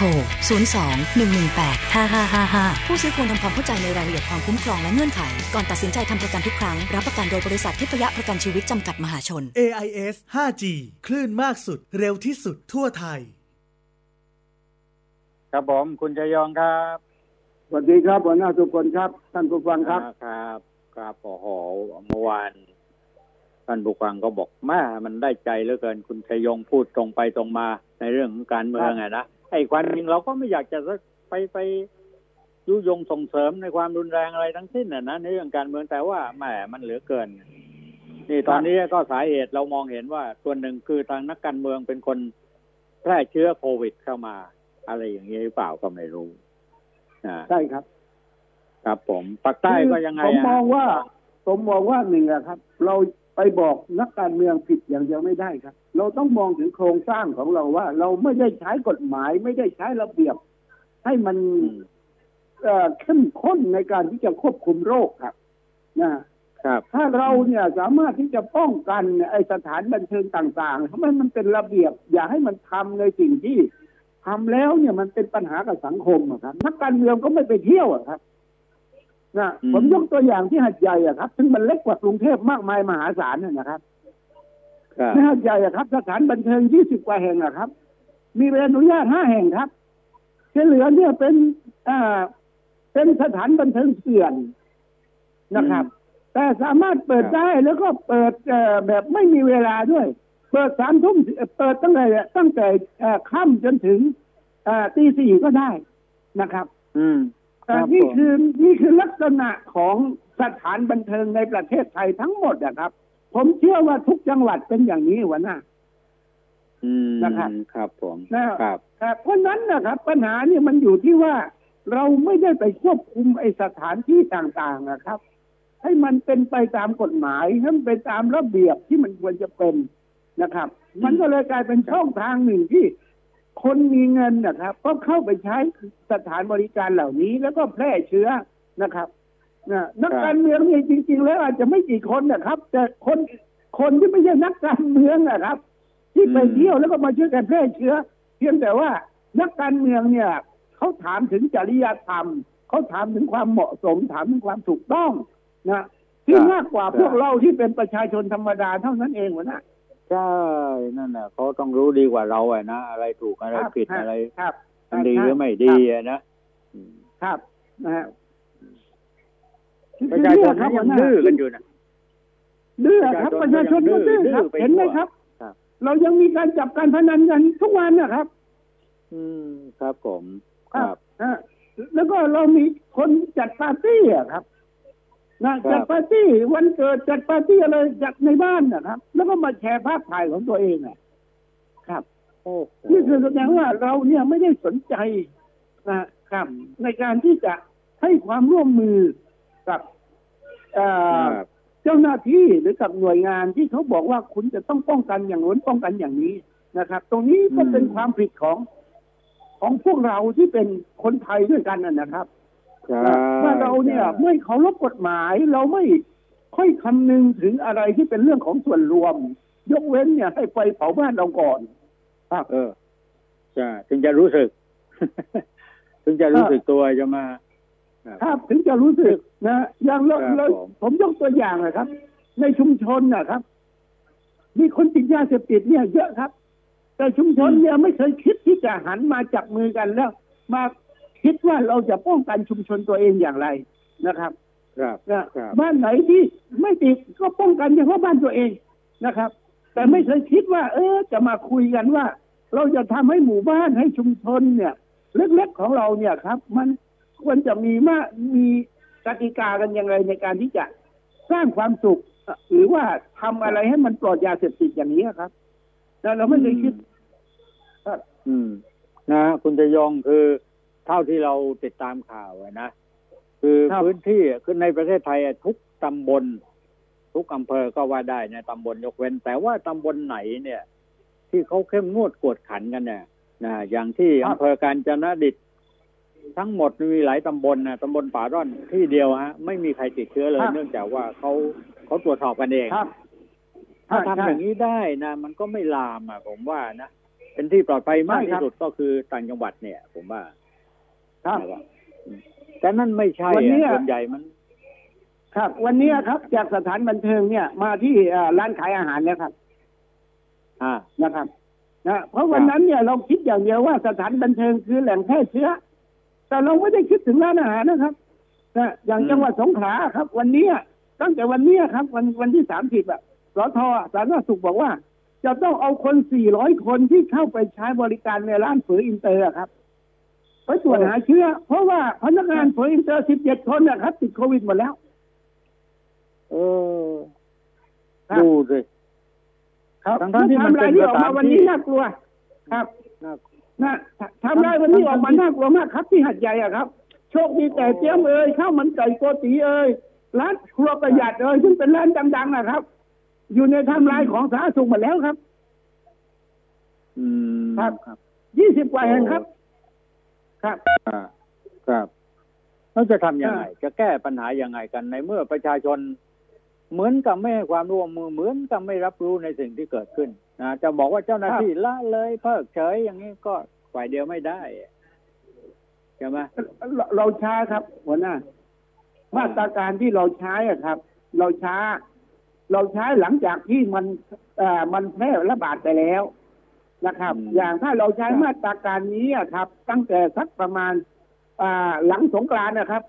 ทร 02 118 5555 ผู้ซื้อควรทำความเข้าใจในรายละเอียดความคุ้มครองและเงื่อนไข ก่อนตัดสินใจทำประกันทุกครั้ง รับประกันโดยบริษัททิพยประกันชีวิตจำกัดมหาชน AIS 5G คลื่นมากสุด เร็วที่สุดทั่วไทย ครับผมคุณชยองครับสวัสดีครับหัวหน้าทุกคนครับ ท่านผู้ฟังครับอ่าครับครับโอ้โหเมื่อวานท่านผู้ฟังก็บอกแม่มันได้ใจเหลือเกินคุณชยงพูดตรงไปตรงมาในเรื่องของการเมืองอะนะ ไอ้ความจริงเราก็ไม่อยากจะไปไปยุยงส่งเสริมในความรุนแรงอะไรทั้งสิ้นน่ะนะในเรื่องการเมืองแต่ว่าแหมมันเหลือเกิน นี่ตอนนี้ก็สาเหตุเรามองเห็นว่าส่วนหนึ่งคือทางนักการเมืองเป็นคนแพร่เชื้อโควิดเข้ามา อะไรอย่างนี้หรือเปล่าก็ไม่รู้อ่าใช่ครับ ครับผมปากใต้ก็ยังไงผมอะมองว่า ผมมองว่าหนึ่งอะครับ เรา ไปบอกนักการเมืองผิดอย่างเดียวไม่ได้ครับ เราต้องมองถึงโครงสร้างของเราว่า เราไม่ได้ใช้กฎหมาย ไม่ได้ใช้ระเบียบ ให้มันอืมเอ่อเข้มข้นในการที่จะควบคุมโรคครับนะครับถ้าเราเนี่ยสามารถที่จะป้องกันไอสถานบันเทิงต่างๆทำให้มันเป็นระเบียบ อย่าให้มันทำในสิ่งที่ทำแล้วเนี่ยมันเป็นปัญหากับสังคมอะครับ นักการเมืองก็ไม่ไปเที่ยวอะครับ นะอืมผมยกตัวอย่างที่หัดใหญ่อะครับซึ่งมันเล็กกว่ากรุงเทพมากมายมหาศาลน่ะนะครับครับในหัดใหญ่อะครับ สถานบันเทิงยี่สิบกว่าแห่งอะครับ มีใบอนุญาตห้าแห่งครับที่เหลือเนี่ยเป็นอ่าเป็นสถานบันเทิงเสื่อนนะครับ แต่สามารถเปิดได้แล้วก็เปิดเอ่อแบบไม่มีเวลาด้วย เปิดสามทุ่มเปิดตั้งแต่ตั้งแต่เอ่อค่ำจนถึงเอ่อตีสี่ก็ได้นะครับ อืม แต่ครับนี่ผมคือนี่คือลักษณะของสถานบันเทิงในประเทศไทยทั้งหมดนะครับ ผมเชื่อว่าทุกจังหวัดเป็นอย่างนี้หัวหน้าอืมนะครับครับผมนะครับครับเพราะฉะนั้นนะครับ ปัญหาเนี่ยมันอยู่ที่ว่าเราไม่ได้ไปควบคุมไอสถานที่ต่างๆนะครับ ให้มันเป็นไปตามกฎหมายให้มันไปตามระเบียบที่มันควรจะเป็นนะครับ มันก็เลยกลายเป็นช่องทางหนึ่งที่ คนมีเงินนะครับ ก็เข้าไปใช้สถานบริการเหล่านี้ แล้วก็แพร่เชื้อนะครับนะนักการเมืองนี่จริง ๆ แล้วอาจจะไม่กี่คนนะครับ แต่คนคนที่ไม่ใช่นักการเมืองนะครับ ที่ไปเที่ยวแล้วก็มาช่วยกันแพร่เชื้อ เพียงแต่ว่านักการเมืองเนี่ยเขาถามถึงจริยธรรมเขาถามถึงความเหมาะสมถามถึงความถูกต้องนะที่มากกว่าพวกเราที่เป็นประชาชนธรรมดาเท่านั้นเองวะนะ ใช่นั่นน่ะเขาต้องรู้ดีกว่าเราอะนะ อะไรถูกอะไรครับผิดครับอะไรครับมันดีหรือไม่ดีอะนะอืมครับนะฮะประชาชนนั้นยังดื้อกันอยู่นะดื้อครับประชาชนก็ดื้อครับดื้อไปเห็นไหมทั่วครับครับ เรายังมีการจับการพนันกันทุกวันนะครับ อืมครับผมครับฮะแล้วก็เรามีคนจัดปาร์ตี้อะครับ นะครับจัดปาร์ตี้วันเกิดจัดปาร์ตี้อะไรจัดในบ้านนะครับ แล้วก็มาแชร์ภาพถ่ายของตัวเองอะครับโอ้โหนี่คือแสดงว่าเราเนี่ยไม่ได้สนใจนะครับ ในการที่จะให้ความร่วมมือกับเอ่อครับเจ้าหน้าที่หรือกับหน่วยงานที่เขาบอกว่าคุณจะต้องป้องกันอย่างนู้นป้องกันอย่างนี้นะครับ ตรงนี้ก็เป็นความผิดของของพวกเราที่เป็นคนไทยด้วยกันนะนะครับใช่ ว่าเราเนี่ยใช่ไม่เคารพกฎหมายเราไม่ค่อยคำนึงถึงอะไรที่เป็นเรื่องของส่วนรวม ยกเว้นเนี่ยให้ไฟเผาบ้านเราก่อน ครับ เออใช่ถึงจะรู้สึก ถึงจะรู้สึกตัวจะมาครับถึงจะรู้สึกนะอย่างเราครับเราผมผมยกตัวอย่างนะครับ ในชุมชนนะครับ มีคนติดยาเสพติดเนี่ยเยอะครับ แต่ชุมชนเนี่ยไม่เคยคิดที่จะหันมาจับมือกันแล้ว มา คิดว่าเราจะป้องกันชุมชนตัวเองอย่างไรนะครับครับนะครับบ้านไหนที่ไม่ติดก็ป้องกันเฉพาะบ้านตัวเองนะครับ แต่ไม่เคยคิดว่า เออ จะมาคุยกันว่า เราจะทำให้หมู่บ้านให้ชุมชนเนี่ยเล็กๆของเราเนี่ยครับ มันควรจะมีมามีกติกากันยังไงในการที่จะสร้างความสุขเอ่อหรือว่าทำอะไรให้มันปลอดยาเสพติดอย่างนี้ครับแต่เราไม่เคยคิดอืมนะคุณจะยงคือ เท่าที่เราติดตามข่าวอะนะ คือครับพื้นที่คือในประเทศไทยอะทุกตำบล ทุกอำเภอก็ว่าได้ในตำบลยกเว้น แต่ว่าตำบลไหนเนี่ย ที่เขาเข้มงวดกวดขันกันเนี่ยนะอย่างที่อำเภอการจนดิตทั้งหมดมีหลายตำบลนะตำบลป่าร่อนที่เดียวฮะ ไม่มีใครติดเชื้อเลยครับเนื่องจากว่าเขาเขาตรวจสอบกันเองครับถ้าใช่ทำอย่างนี้ได้นะ มันก็ไม่ลามอะผมว่านะเป็นที่ปลอดภัยมากใช่ครัที่บสุดก็คือต่างจังหวัดเนี่ย ผมว่า ครับนะครับอืมแต่นั่นไม่ใช่วันอะเนี้ยส่วนใหญ่มัน ครับ วันนี้ครับ จากสถานบันเทิงเนี่ย มาที่เอ่อร้านขายอาหารเนี่ยครับ อ่านะครับนะเพราะวันนั้นเนี่ยเราคิดอย่างเดียวว่าสถานบันเทิงคือแหล่งแพร่เชื้อ แต่เราไม่ได้คิดถึงร้านอาหารนะครับนะอย่างอืมจังหวัดสงขลาครับ วันเนี้ยตั้งแต่วันเนี้ยครับ วันวันที่สามสิบอะสทสาธารณสุขบอกว่า จะต้องเอาคนสี่ร้อยคนที่เข้าไปใช้บริการในร้านเฝืออินเตอร์อะครับ ไปตรวจหาเชื้อ เพราะว่าพนักงานเฝืออินเตอร์สิบเจ็ดคนนะครับ ติดโควิดหมดแล้วเออครับดูสิครับทั้งๆที่มันไทม์ไลเป็นน์ที่ออกมาสถานวันนี้ที่น่ากลัว ครับน่านะทำได้วันนี้ออกมาน่ากลัวมากครับ ที่หัดใหญ่อะครับ โชคดีแต่เจียมเอ่ยข้าวมันไก่โกตีเอ่ยร้านครัวประหยัดเอ่ยซึ่งเป็นร้านดังๆนะครับ อยู่ในไทำลายของสาธารณสุขหมดแล้วครับ อืมครับครับยี่สิบกว่าแห่งครับ ครับอ่าครับเราจะทำยังไงอ่าจะแก้ปัญหายังไงกันในเมื่อประชาชน เหมือนกับไม่ให้ความร่วมมือเหมือนกับไม่รับรู้ในสิ่งที่เกิดขึ้นนะจะบอกว่าเจ้าหน้าที่ละเลยเพิกเฉยอย่างนี้ก็ฝ่ายเดียวไม่ได้ใช่ไหมเราเราช้าครับหัวหน้ามาตรการที่เราใช้อะครับ เราช้า เราใช้หลังจากที่มันเอ่อมันแพร่ระบาดไปแล้ว นะครับ อย่างถ้าเราใช้มาตรการนี้อะครับ ตั้งแต่สักประมาณอ่าหลังสงกรานต์นะครับ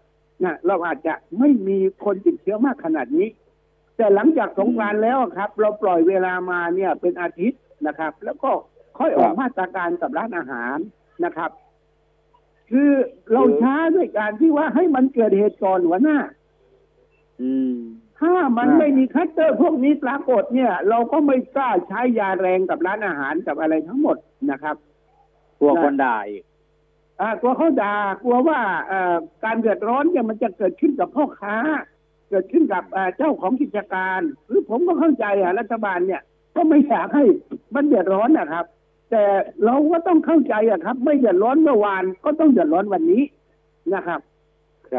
นะเราอาจจะไม่มีคนติดเชื้อมากขนาดนี้ แต่หลังจากสงกรานต์แล้วครับ เราปล่อยเวลามาเนี่ยเป็นอาทิตย์นะครับ แล้วก็ค่อยออกมาตรการกับร้านอาหารนะครับ คือเราช้าด้วยการที่ว่าให้มันเกิดเหตุก่อนหัวหน้า อืม ถ้ามันอ่าไม่มีคัตเตอร์พวกนี้ปรากฏเนี่ย เราก็ไม่กล้าใช้ยาแรงกับร้านอาหารกับอะไรทั้งหมดนะครับกลัวคนด่าอีกอ่ากลัวเขาด่ากลัวว่าเอ่อการเดือดร้อนเนี่ยมันจะเกิดขึ้นกับพ่อค้า เกิดขึ้นกับเอ่อเจ้าของกิจการ หรือผมก็เข้าใจอะรัฐบาลเนี่ย ก็ไม่อยากให้มันเดือดร้อนนะครับ แต่เราก็ต้องเข้าใจอะครับ ไม่เดือดร้อนเมื่อวานก็ต้องเดือดร้อนวันนี้นะครับครับ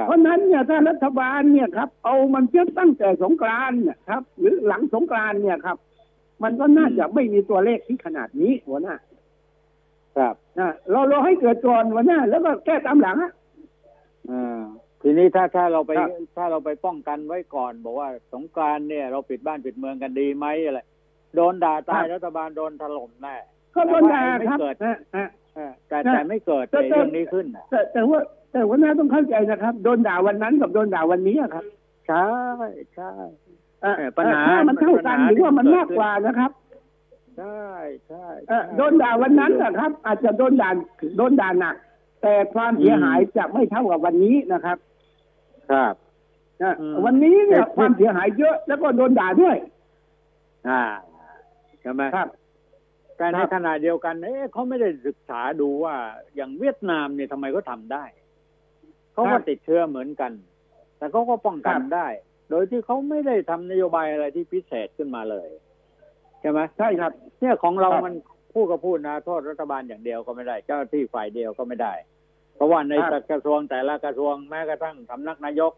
เพราะฉะนั้นเนี่ยถ้ารัฐบาลเนี่ยครับ เอามันเชื่อตั้งแต่สงกรานต์เนะครับ หรือหลังสงกรานต์เนี่ยครับ มันก็น่าจะไม่มีตัวเลขที่ขนาดนี้หัวหน้า ครับนะเราเราให้เกิดก่อนหัวหน้า แล้วก็แก้ตามหลังอะอ่าทีนี้ถ้าถ้าเราไปครับถ้าเราไปป้องกันไว้ก่อน บอกว่าสงกรานต์เนี่ย เราปิดบ้านปิดเมืองกันดีไหมอะไรโดนด่าตายรัฐบาลโดนถล่มแน่ก็โดนด่าครับแต่ว่าไม่เกิดนะนะเออแต่แต่ไม่เกิดแต่ไอ้แต่เรื่องนี้ขึ้นน่ะแต่แต่ว่า แต่หัวหน้าต้องเข้าใจนะครับ โดนด่าวันนั้นกับโดนด่าวันนี้อะครับ ใช่ใช่เอ่อเออปัญหาถ้ามันเท่ากันปัญหาหรือว่ามันที่เกิดมากกว่านะครับใช่ใช่เอ่อโดนด่าวันนั้นนะครับ อาจจะโดนด่าโดนด่าหนัก แต่ความเสียหายจะไม่เท่ากับวันนี้นะครับ ครับนะอืมวันนี้เนี่ยแต่ความเสียหายเยอะ แล้วก็โดนด่าด้วย อ่าใช่ไหมครับแต่ในครับขณะเดียวกันเอ๊ะเขาไม่ได้ศึกษาดูว่าอย่างเวียดนามเนี่ยทำไมเขาทำได้ เขาก็ติดเชื้อเหมือนกัน แต่เขาก็ป้องกันได้ โดยที่เขาไม่ได้ทำนโยบายอะไรที่พิเศษขึ้นมาเลยใช่ไหมใช่ครับ เนี่ยของเราครับมันพูดก็พูดนะโทษรัฐบาลอย่างเดียวก็ไม่ได้ เจ้าหน้าที่ฝ่ายเดียวก็ไม่ได้ เพราะว่าในครับกระทรวงแต่ละกระทรวงแม้กระทั่งสำนักนายก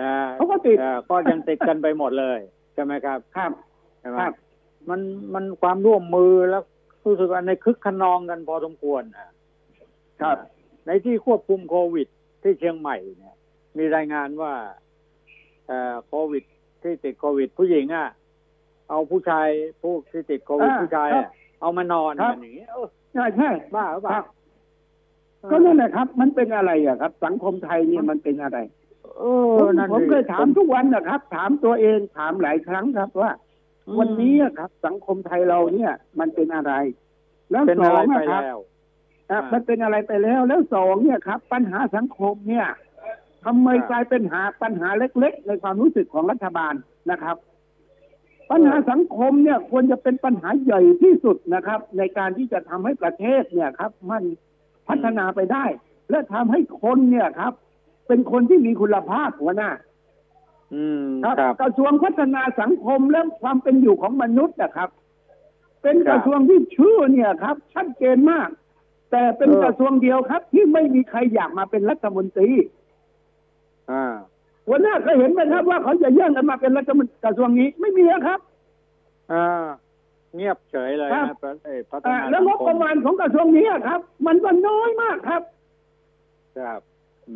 นะเขาก็ติดเอ่อก็ยังติดกันไปหมดเลยใช่ไหมครับครับใช่ไหมครับมันมันความร่วมมือแล้วรู้สึกว่าในคึกขนองกันพอสมควรอะครับ ในที่ควบคุมโควิด ที่เชียงใหม่เนี่ย มีรายงานว่าเอ่อโควิดที่ติดโควิด ผู้หญิงอะเอาผู้ชายผู้ที่ติดโควิดอ่าผู้ชายครัอะบเอามานอนครักับนอย่างเงี้ยเออใช่ใช่บ้าหรือเปคล่ารับก็นั่นแหละครับ มันเป็นอะไรอะครับ สังคมไทยเนี่ยมันเป็นอะไรเอผอมนั่นผมสิเคยถามทุกวันนะครับ ถามตัวเองถามหลายครั้งครับว่าอืมวันนี้อะครับ สังคมไทยเราเนี่ย มันเป็นอะไรแล้วเป็นสออะไรงไปอะครับแล้วอะอ่า มัมันเป็นอะไรไปแล้ว แล้วสองเนี่ยครับ ปัญหาสังคมเนี่ยทำไมอ่ากลายเป็นหาปัญหาเล็ก ๆ ในความรู้สึกของรัฐบาลนะครับ ปัญหาสังคมเนี่ยควรจะเป็นปัญหาใหญ่ที่สุดนะครับ ในการที่จะทำให้ประเทศเนี่ยครับ มันพัฒนาไปได้ และทำให้คนเนี่ยครับ เป็นคนที่มีคุณภาพหัวหน้าอืมครับครับกระทรวงพัฒนาสังคมและความเป็นอยู่ของมนุษย์นะครับ เป็นครับกระทรวงที่ชื่อเนี่ยครับ ชัดเจนมาก แต่เป็นเออกระทรวงเดียวครับ ที่ไม่มีใครอยากมาเป็นรัฐมนตรีอ่าหัวหน้าเคยเห็นไหมครับว่าเขาจะแย่งกันมาเป็นรัฐมนตรีกระทรวงนี้ไม่มีอะครับ อ่า เงียบเฉยเลยครันะบเอ่อพัฒอ่านาแล้วงบสัคประมาณของกระทรวงนี้ครับ มันก็น้อยมากครับ ครับ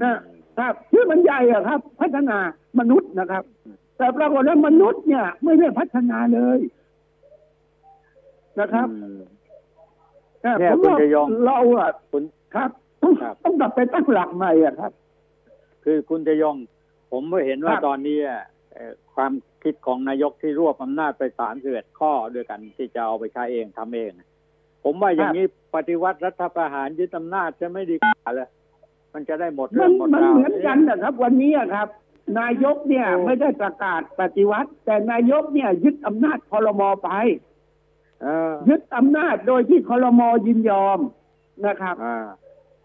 นะครับที่มันใหญ่อะครับ พัฒนามนุษย์นะครับ แต่ปรากฏว่ามนุษย์เนี่ย ไม่ได้พัฒนาเลยนะครับอืมแต่ เนี่ยผมคุณว่าจะยงเราอะคุณครับต้องครับต้องกลับไปตั้งหลักใหม่อะครับ คือคุณจะยงผมก็เห็นว่าครับตอนนี้อะเอ่อความคิดของนายกที่รวบอำนาจไปสามสิบเอ็ดข้อด้วยกันที่จะเอาไปใช้เองทำเอง ผมว่าอย่างนี้ปฏิวัติรัฐประหารยึดอำนาจจะไม่ดีกว่าเลยมันจะได้หมดมัเรื่อนงหมดมันราวเหมือนกันนะครับ วันนี้อะครับ นายกเนี่ยโอ้ไม่ได้ประกาศปฏิวัติ แต่นายกเนี่ยยึดอำนาจคอรมอไปเออ ยึดอำนาจโดยที่คอรมอยินยอมนะครับอ่า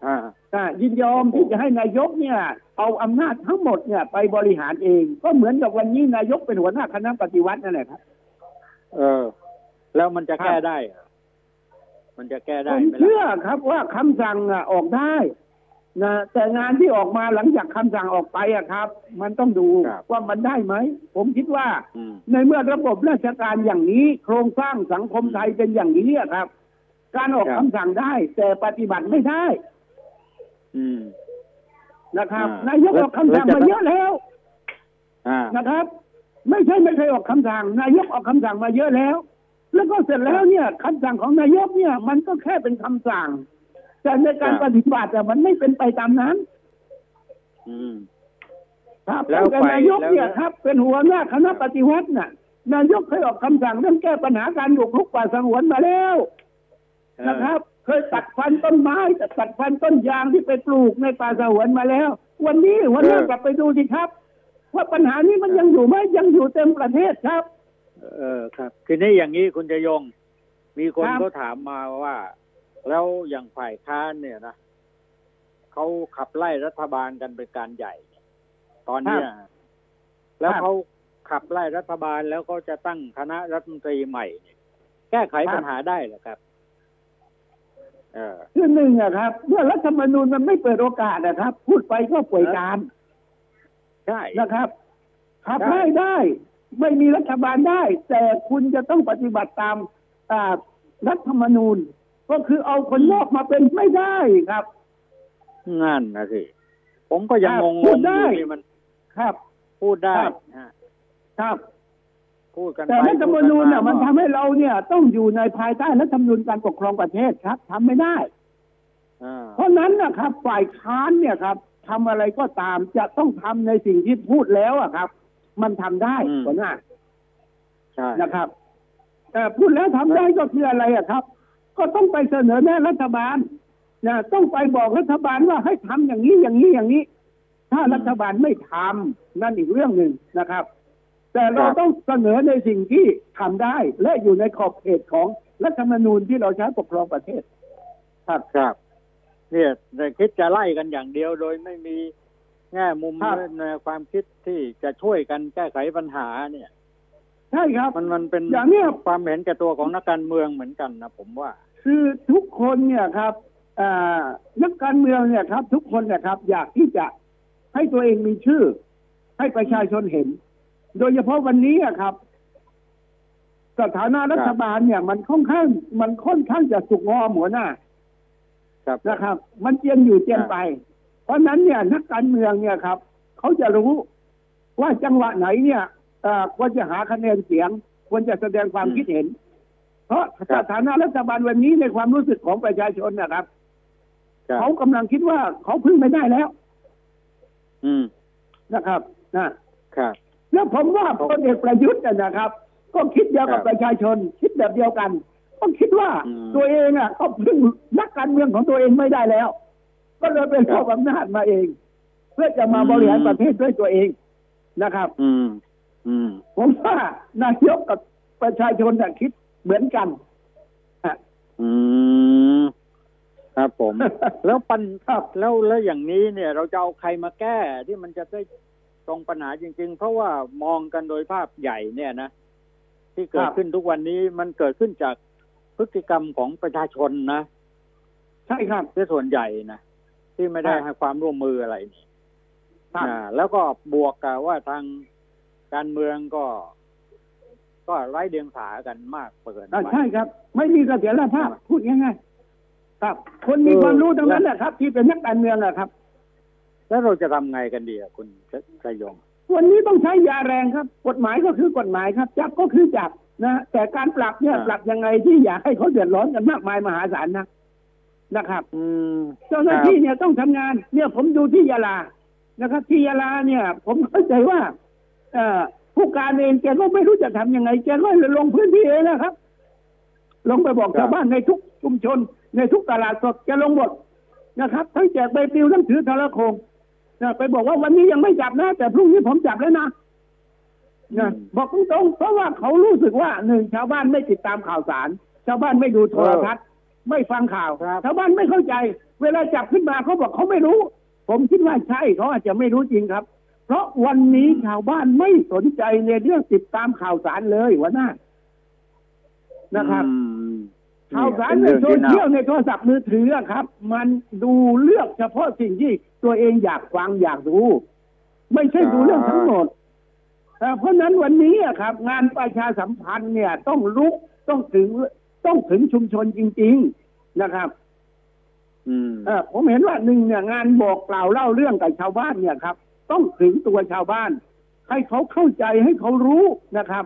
อ่าอ่ายินยอมที่จะให้นายกเนี่ย เอาอำนาจทั้งหมดเนี่ย ไปบริหารเอง ก็เหมือนกับวันนี้นายกเป็นหัวหน้าคณะปฏิวัตินั่นแหละครับ เออ แล้วมันจะครับแก้ได้เหรอมันจะแก้ผได้มไหมเชื่อล่ะครับว่าคำสั่งอะออกได้ นะแต่งานที่ออกมาหลังจากคำสั่งออกไปอะครับ มันต้องดูว่ามันได้ไหม ผมคิดว่าอืมในเมื่อระบบราชการอย่างนี้ โครงสร้างสังคมไทยเป็นอย่างนี้อะครับ การออกครับคำสั่งได้ แต่ปฏิบัติไม่ได้ อืมนะครับอ่านายกออกคำสั่งแล้วมาจะเยอะแล้วอ่านะครับ ไม่ใช่ไม่เคยออกคำสั่ง นายกออกคำสั่งมาเยอะแล้ว แล้วก็เสร็จแล้วเนี่ยคำสั่งของนายกเนี่ย มันก็แค่เป็นคำสั่ง แต่ในการครับปฏิบัติอะมันไม่เป็นไปตามนั้น อืมครับแล้วแต่ไปนายกเนี่ยแล้วครับ เป็นหัวหน้าคณะปฏิวัติน่ะ นายกเคยออกคำสั่งเรื่องแก้ปัญหาการบุกรุกป่าสงวนมาแล้วเออนะครับ เคยตัดฟันต้นไม้ตัดฟันต้นยางที่ไปปลูกในป่าสงวนมาแล้ว วันนี้วันนี้กลับไปดูสิครับ ว่าปัญหานี้มันยังอยู่ไหมยังอยู่เต็มประเทศครับ เออครับทีนี้อย่างนี้คุณจะยง มีคนครับเขาถามมาว่า แล้วอย่างฝ่ายค้านเนี่ยนะเขาขับไล่รัฐบาลกันเป็นการใหญ่เนี่ยตอนเนี้ยแล้วครับเขาขับไล่รัฐบาลแล้วก็จะตั้งคณะรัฐมนตรีใหม่เนี่ยแก้ไขครับปัญหาได้เหรอครับเออคือหนึ่งอะครับเมื่อรัฐธรรมนูญมันไม่เปิดโอกาสนะครับ พูดไปก็ป่วยการใช่นะครับขับได้ไล่ได้ ไม่มีรัฐบาลได้ แต่คุณจะต้องปฏิบัติตามอ่ารัฐธรรมนูญ ก็คือเอาคนนอกมาเป็นไม่ได้ครับนั่นนะสิผมก็ยังครับงงพูงดได้อยู่ที่มัน ครับ พูดได้ครับฮะครับพูดกันแต่ไปรัฐธรรมนูญน่ะพูดกัมันทำให้เราเนี่ย ต้องอยู่ในภายใต้รัฐธรรมนูญการปกครองประเทศครับทำไม่ได้อ่าเพราะนั้นนะครับ ฝ่ายค้านเนี่ยครับทำอะไรก็ตามจะต้องทำในสิ่งที่พูดแล้วอะครับ มันทำได้หัวหน้าใช่นะครับแต่พูดแล้วทำได้ก็คืออะไรอะครับ ก็ต้องไปเสนอแนะรัฐบาลนะต้องไปบอกรัฐบาลว่าให้ทำอย่างนี้อย่างนี้อย่างนี้ ถ้ารัฐบาลไม่ทำนั่นอีกเรื่องหนึ่งนะครับ แต่เราต้องเสนอในสิ่งที่ทำได้ และอยู่ในขอบเขตของรัฐธรรมนูญที่เราใช้ปกครองประเทศ ครับครับเนี่ยแต่คิดจะไล่กันอย่างเดียวโดยไม่มีแง่มุมครับในความคิดที่จะช่วยกันแก้ไขปัญหาเนี่ย ใช่ครับ มันมันเป็นอย่างเนี้ยความเห็นแก่ตัวของนักการเมืองเหมือนกันนะผมว่า คือทุกคนเนี่ยครับอ่านักการเมืองเนี่ยครับ ทุกคนเนี่ยครับ อยากที่จะให้ตัวเองมีชื่อ ให้ประชาชนเห็น โดยเฉพาะวันนี้อะครับสถานะรัฐบาลเนี่ย มันค่อนข้าง มันค่อนข้างจะสุกงอมหัวหน้าครับนะครับ มันเจียนอยู่เจียนไป เพราะฉะนั้นเนี่ยนักการเมืองเนี่ยครับเขาจะรู้ว่าจังหวะไหนเนี่ยเอ่อ ควรจะหาคะแนนเสียง ควรจะแสดงความคิดเห็น เพราะสถานะรัฐบาลวันนี้ในความรู้สึกของประชาชนนะครับครับเขากำลังคิดว่าเขาพึ่งไม่ได้แล้ว อืมนะครับนะครับ แล้วผมว่าพลเอกประยุทธ์น่ะนะครับ ก็คิดเดียวกับครับประชาชน คิดแบบเดียวกันก็คิดว่าอืมตัวเองอะก็พึ่งนักการเมืองของตัวเองไม่ได้แล้ว ก็เลยเป็นครัข้อบอำนาจมาเอง เพื่อจะมาบริหารอืมประเทศด้วยตัวเองนะครับ อืมอืม ผมว่านายกกับประชาชนน่ะคิดเหมือนกันอะอืมครับผม แล้วปัญครับแล้วแล้วอย่างนี้เนี่ย เราจะเอาใครมาแก้ที่มันจะได้ตรงปัญหาจริง ๆ เพราะว่ามองกันโดยภาพใหญ่เนี่ยนะที่เกิดขึ้นทุกวันนี้มันเกิดขึ้นจากพฤติกรรมของประชาชนนะใช่ครับที่ส่วนใหญ่นะที่ไม่ได้ครับให้ความร่วมมืออะไรนี่ครับอ่าแล้วก็บวกกับว่าทาง การเมืองก็ ก็ไร้เดียงสากันมากเกินอ่าไปใช่ครับ ไม่มีเสถียรภาพพูดง่ายๆครับ คนมีเออความรู้ทั้งนั้นแหละครับ ที่เป็นนักการเมืองอะครับ แล้วเราจะทำไงกันดีอะคุณชยงวันนี้ต้องใช้ยาแรงครับ กฎหมายก็คือกฎหมายครับ จับก็คือจับนะ แต่การปรับเนี่ยอ่าปรับยังไงที่อยากให้เขาเดือดร้อนกันมากมายมหาศาลนะนะครับอืมเจ้าหน้าที่เนี่ยต้องทำงาน เนี่ยผมดูที่ยาลานะครับ ที่ยาลาเนี่ย ผมเข้าใจว่าเอ่อ ผู้การเองแกก็ไม่รู้จะทำยังไงแกก็เลยลงพื้นที่เองนะครับ ลงไปบอกครับชาวบ้านในทุกชุมชน ในทุกตลาดสดแกลงบทนะครับทั้งแจกใบปลิวทั้งถือโทรโขงนะไปบอกว่าวันนี้ยังไม่จับนะ แต่พรุ่งนี้ผมจับแล้วนะนะบอกตรงๆเพราะว่าเขารู้สึกว่าหนึ่งชาวบ้านไม่ติดตามข่าวสาร ชาวบ้านไม่ดูโทรทัศน์ ไม่ฟังข่าวครับชาวบ้านไม่เข้าใจ เวลาจับขึ้นมาเขาบอกเขาไม่รู้ ผมคิดว่าใช่เขาอาจจะไม่รู้จริงครับ เพราะวันนี้ชาวบ้านไม่สนใจในเรื่องติดตามข่าวสารเลยหัวหน้านะครับอืมข่าวสารเป็ในนโซเรื่องที่เชียลน่าในโทรศัพท์มือถืออะครับ มันดูเลือกเฉพาะสิ่งที่ตัวเองอยากฟังอยากดูไม่ใช่ดูเรื่องทั้งหมดเอ่อเพราะฉะนั้นวันนี้อะครับ งานประชาสัมพันธ์เนี่ย ต้องลุกต้องถึงต้องถึงชุมชนจริง ๆนะครับอืมเออผมเห็นว่าหนึ่งเนี่ยงานบอกกล่าวเล่าเรื่องกับชาวบ้านเนี่ยครับ ต้องถึงตัวชาวบ้าน ให้เขาเข้าใจให้เขารู้นะครับ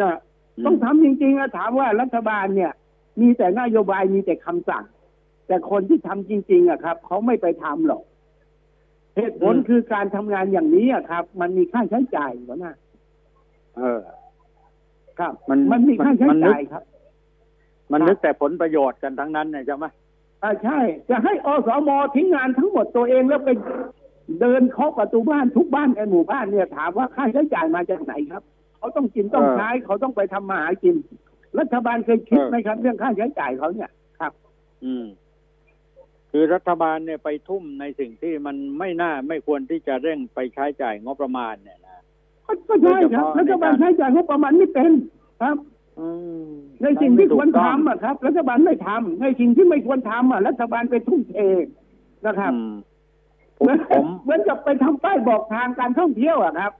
นะอืมต้องทำจริงๆอะถามว่ารัฐบาลเนี่ย มีแต่นโยบายมีแต่คำสั่ง แต่คนที่ทำจริง ๆอะครับเขาไม่ไปทำหรอกเหตุผลคือการทำงานอย่างนี้อะครับ มันมีค่าใช้จ่ายวะนะเออ ครับ มันมันมีค่าใช้มันนึกจ่ายครับ มันครับนึกแต่ผลประโยชน์กันทั้งนั้นเนี่ยใช่ไหมอ่าใช่ จะให้อสมทิ้งงานทั้งหมดตัวเองแล้วไป เดินเคาะประตูบ้านทุกบ้านในหมู่บ้านเนี่ยถามว่าค่าใช้จ่ายมาจากไหนครับ เขาต้องกินต้องใช้เขาต้องไปทำมาหากิน รัฐบาลเคยคิดไหมครับ เรื่องค่าใช้จ่ายเขาเนี่ยครับ อืม คือรัฐบาลเนี่ยไปทุ่มในสิ่งที่มันไม่น่าไม่ควรที่จะเร่งไปใช้จ่ายงบประมาณเนี่ยนะก็ก็ใช่ครับโดยเฉพาะรัฐบาลใช้จ่ายงบประมาณไม่เป็นครับอืมในสิ่งที่ควรใช้ไม่ถูกต้องทำอะครับ รัฐบาลไม่ทำในสิ่งที่ไม่ควรทำอะรัฐบาลไปทุ่มเทนะครับอืม ผเหมมือนผมเหมือนกับไปทำป้ายบอกทางการท่องเที่ยวอะครับ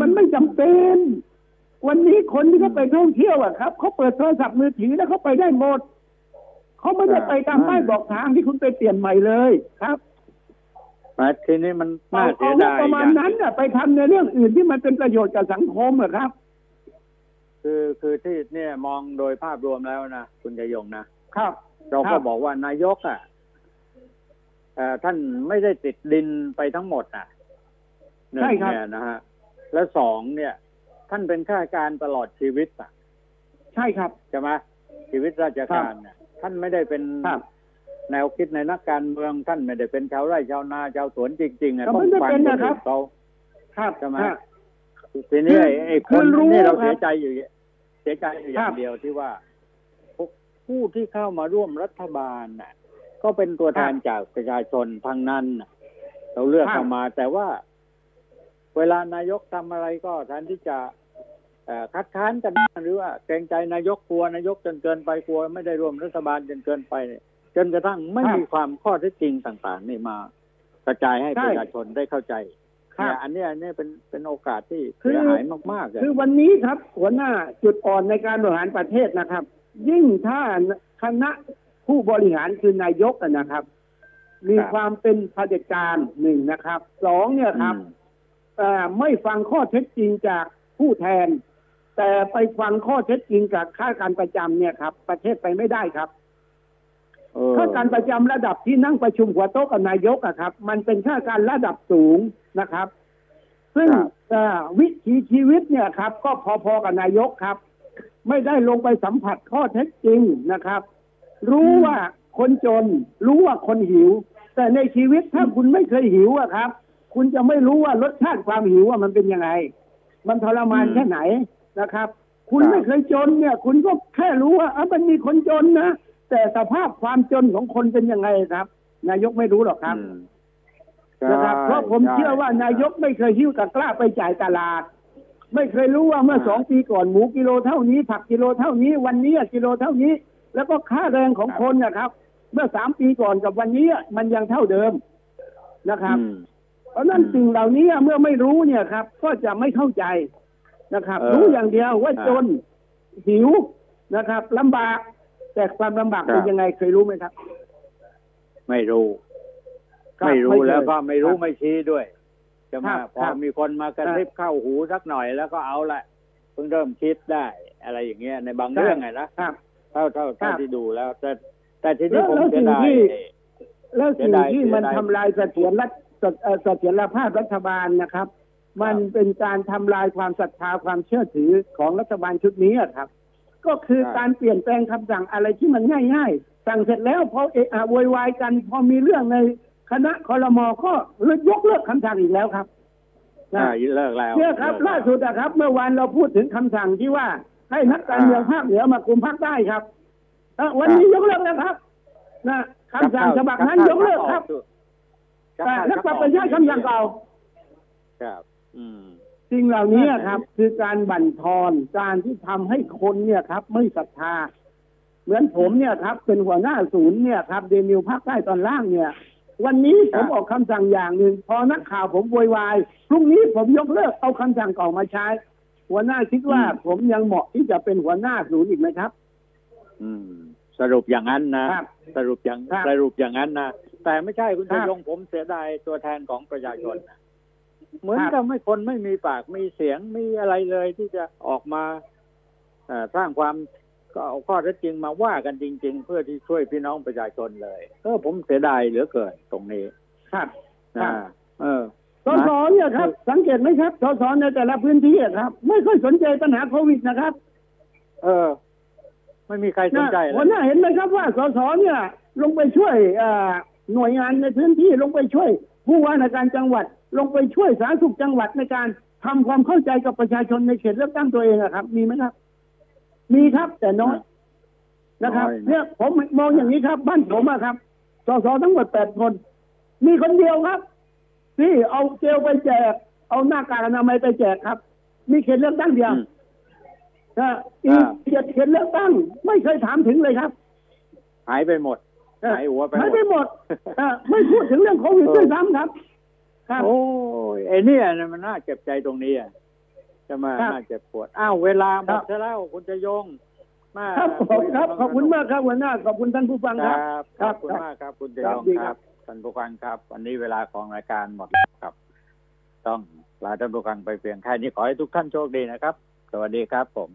มันไม่จำเป็น วันนี้คนที่เขาไปท่องเที่ยวอะครับเขาเปิดโทรศัพท์มือถือแล้วเขาไปได้หมดเขาไม่ได้ไปตามป้ายบอกทางที่คุณไปเปลี่ยนใหม่เลยครับแต่ทีนี้มันเอาน่าเสีเอายงบดายประมาณอย่างนั้นน่ะ ไปทำในเรื่องอื่นที่มันเป็นประโยชน์กับสังคมอะครับ คือคือที่เนี่ยมองโดยภาพรวมแล้วนะคุณจะยงนะครับ เราคก็รับบอกว่านายกอะเอ่อ ท่านไม่ได้ติดดินไปทั้งหมดอะหนึ่งใช่ครับเนี่ยนะฮะและสองเนี่ย ท่านเป็นข้าราชการตลอดชีวิตอะ ใช่ครับใช่ไหมชีวิตราชการเนี่ยท่านไม่ได้เป็นครับแนวคิดในนักการเมืองท่านไม่ได้เป็นชาวไร่ชาวนาชาวสวนจริงๆอะก็ต้อไม่งได้ฟังเป็นคนนะครัอื่บนเขาครับใช่ไหมฮะทีนี้ไอ้ไอ้คืคอนรู้นี่เราครับเสียใจอยู่เสียใจอยู่อครัย่างบเดียวที่ว่าพวกผู้ที่เข้ามาร่วมรัฐบาลน่ะ ก็เป็นตัวแทนจากประชาชนทางนั้นน่ะเราเลือกครับเข้ามา แต่ว่า เวลานายกทำอะไรก็แทนที่จะเอ่อคัดค้านกันหรือว่าเกรงใจนายกกลัวนายกจนเกินไปกลัว ไม่ได้ร่วมรัฐบาลจนเกินไปเนี่ยจนกระทั่งไม่มีความข้อเท็จจริงต่าง ๆ นี่มากระจายให้ใช่ประชาชนได้เข้าใจครับเนี่ยอันเนี้ยอันเนี้ยเป็นเป็นโอกาสที่คือเสียหายมากๆเลยคือวันนี้ครับ หัวหน้าจุดอ่อนในการบริหารประเทศนะครับ ยิ่งถ้าคณะ ผู้บริหารคือนายกอะนะครับ มีความเป็นเผด็จการหนึ่งนะครับสองเนี่ยครับอืมเอ่อไม่ฟังข้อเท็จจริงจากผู้แทน แต่ไปฟังข้อเท็จจริงจากข้าราชการประจำเนี่ยครับ ประเทศไปไม่ได้ครับเออข้าราชการประจำระดับที่นั่งประชุมหัวโต๊ะกับนายกอะครับ มันเป็นข้าราชการระดับสูงนะครับ ซึ่งครับเอ่อวิถีชีวิตเนี่ยครับ ก็พอๆกับนายกครับ ไม่ได้ลงไปสัมผัสข้อเท็จจริงนะครับ รู้ว่าคนจน รู้ว่าคนหิว แต่ในชีวิตถ้าคุณไม่เคยหิวอะครับ คุณจะไม่รู้ว่ารสชาติความหิวว่ามันเป็นยังไง มันทรมานอืมแค่ไหนนะครับ คุณครับไม่เคยจนเนี่ย คุณก็แค่รู้ว่าอะมันมีคนจนนะแต่สภาพความจนของคนเป็นยังไงครับ นายกไม่รู้หรอกครับอืมนะครับเพราะผมใช่เชื่อว่านายกไม่เคยหิ้วตะกร้าไปจ่ายตลาด ไม่เคยรู้ว่าเมื่ออ่าสองปีก่อนหมูกิโลเท่านี้ ผักกิโลเท่านี้ วันนี้กิโลเท่านี้ แล้วก็ค่าแรงของคนนะครับ เมื่อสามปีก่อนกับวันนี้มันยังเท่าเดิมนะครับอืมเพราะฉะนั้นอืมสิ่งเหล่านี้เมื่อไม่รู้เนี่ยครับ ก็จะไม่เข้าใจนะครับเออรู้อย่างเดียวว่าอ่าจนหิวนะครับลำบากแต่ความลำบากครับเป็นยังไงเคยรู้ไหมครับ ไม่รู้ครับไม่รู้ไม่เคยแล้วก็ไม่รู้ครับไม่ชี้ด้วยจะมาครับพอครับมีคนมากระครับซิบเข้าหูสักหน่อยแล้วก็เอาละเพิ่งเริ่มคิดได้ อะไรอย่างเงี้ยในบางใช่เรื่องไงนะครับ เท่าเท่าครัเท่าบที่ดูแล้ว แต่แต่ทีแล้นี้วผมแล้วเสียดายสิ่งที่เอ่อแล้วสิ่งเสียดายที่มันเสียดายทำลายเสถียรรัฐเสเอ่อเสถียรภาพรัฐบาลนะครับ มันเป็นการทำลายความศรัทธาความเชื่อถือของรัฐบาลชุดนี้อะครับ ก็คือครับการเปลี่ยนแปลงคำสั่งอะไรที่มันง่าย ๆ สั่งเสร็จแล้วพอเอะอะโวยวายกัน พอมีเรื่องในคณะคอรมอก็ยกเลิกคำสั่งอีกแล้วครับนะอ่าเลิกแล้วเนี่ยครับเกแวล่าสุดอะครับ เมื่อวานเราพูดถึงคำสั่งที่ว่า ให้นักการเมืองภาคเหนือมาคุมภาคใต้ครับเอ่อวันนี้ยกเลิกแล้วครับนะคำสั่งฉบับนั้นยกเลิกครับชักแต่เข้าแล้วกลับไปใช้คำสั่งเก่าครับ อืมสิ่งเหล่านี้ครับ คือการบั่นทอนการที่ทำให้คนเนี่ยครับ ไม่ศรัทธา เหมือนผมเนี่ยครับ เป็นหัวหน้าศูนย์เนี่ยครับเดนิวภาคใต้ตอนล่างเนี่ย วันนี้ผครัมบออกคำสั่งอย่างหนึ่งพอนักข่าวผมโวยวายพรุ่งนี้ผมยกเลิกเอาคำสั่งเก่ามาใช้ หัวหน้าคิดว่า ผมยังเหมาะที่จะเป็นหัวหน้าศูนย์อีกไหมครับ อืม สรุปอย่างนั้นนะครับสรุปอย่างครับสรุปอย่างนั้นนะ แต่ไม่ใช่คุณครัชบยงผมเสียดายตัวแทนของประชาชนนะเหมือนครับกับไม่คนไม่มีปากมีเสียงมีอะไรเลยที่จะออกมาเอ่อสร้างความก็เอาข้อเท็จจริงมาว่ากันจริง ๆ เพื่อที่ช่วยพี่น้องประชาชนเลยเออผมเสียดายเหลือเกินตรงนี้ ครับครันะบเออ สสเนี่ยครับ สังเกตไหมครับสสในแต่ละพื้นที่อะครับ ไม่ค่อยสนใจปัญหาโควิดนะครับ เออ ไม่มีใครสนใจนะเลหัวยหน้าเห็นไหมครับว่าสสเนี่ย ลงไปช่วยเอ่อหน่วยงานในพื้นที่ลงไปช่วย ผู้ว่าราชการจังหวัด ลงไปช่วยสาธารณสุขจังหวัดในการทำความเข้าใจกับประชาชนในเขตเลือกตั้งตัวเองอะครับ มีไหมครับ มีครับแต่น้อยนะครับน้อยนะเนี่ยผมมองอย่างนี้ครับ บ้านผมอะครับสสทั้งหมดแปดคน มีคนเดียวครับ ที่เอาเจลไปแจก เอาหน้ากากอนามัยไปแจกครับ มีเขตเลือกตั้งเดียวอืมนะอีกเจ็ดเขตเลือกตั้ง ไม่เคยถามถึงเลยครับ หายไปหมดหายหัวไปหมดหายไปหมดเออไม่พูดถึงเรื่องโควิดเออด้วยซ้ำครับ ครับ โอ้ยไอ้เนี่ยนะมันน่าเจ็บใจตรงนี้อะจะมาครับน่าเจ็บปวดอ้าวเวลาหมครัดบซะแล้วคุณจะยงมาครับผมครับขอบคุณมากครับหัวหน้าขอบคุณท่านผู้ฟังคครัรับบขอบคุณมากครับคุณจะครัยบงดีคครัรับบ ท่านผู้ฟังครับ วันนี้เวลาของรายการหมดแล้วครับ ต้องลาท่านผู้ฟังไปเพียงแค่นี้ขอให้ทุกท่านโชคดีนะครับ สวัสดีครับผม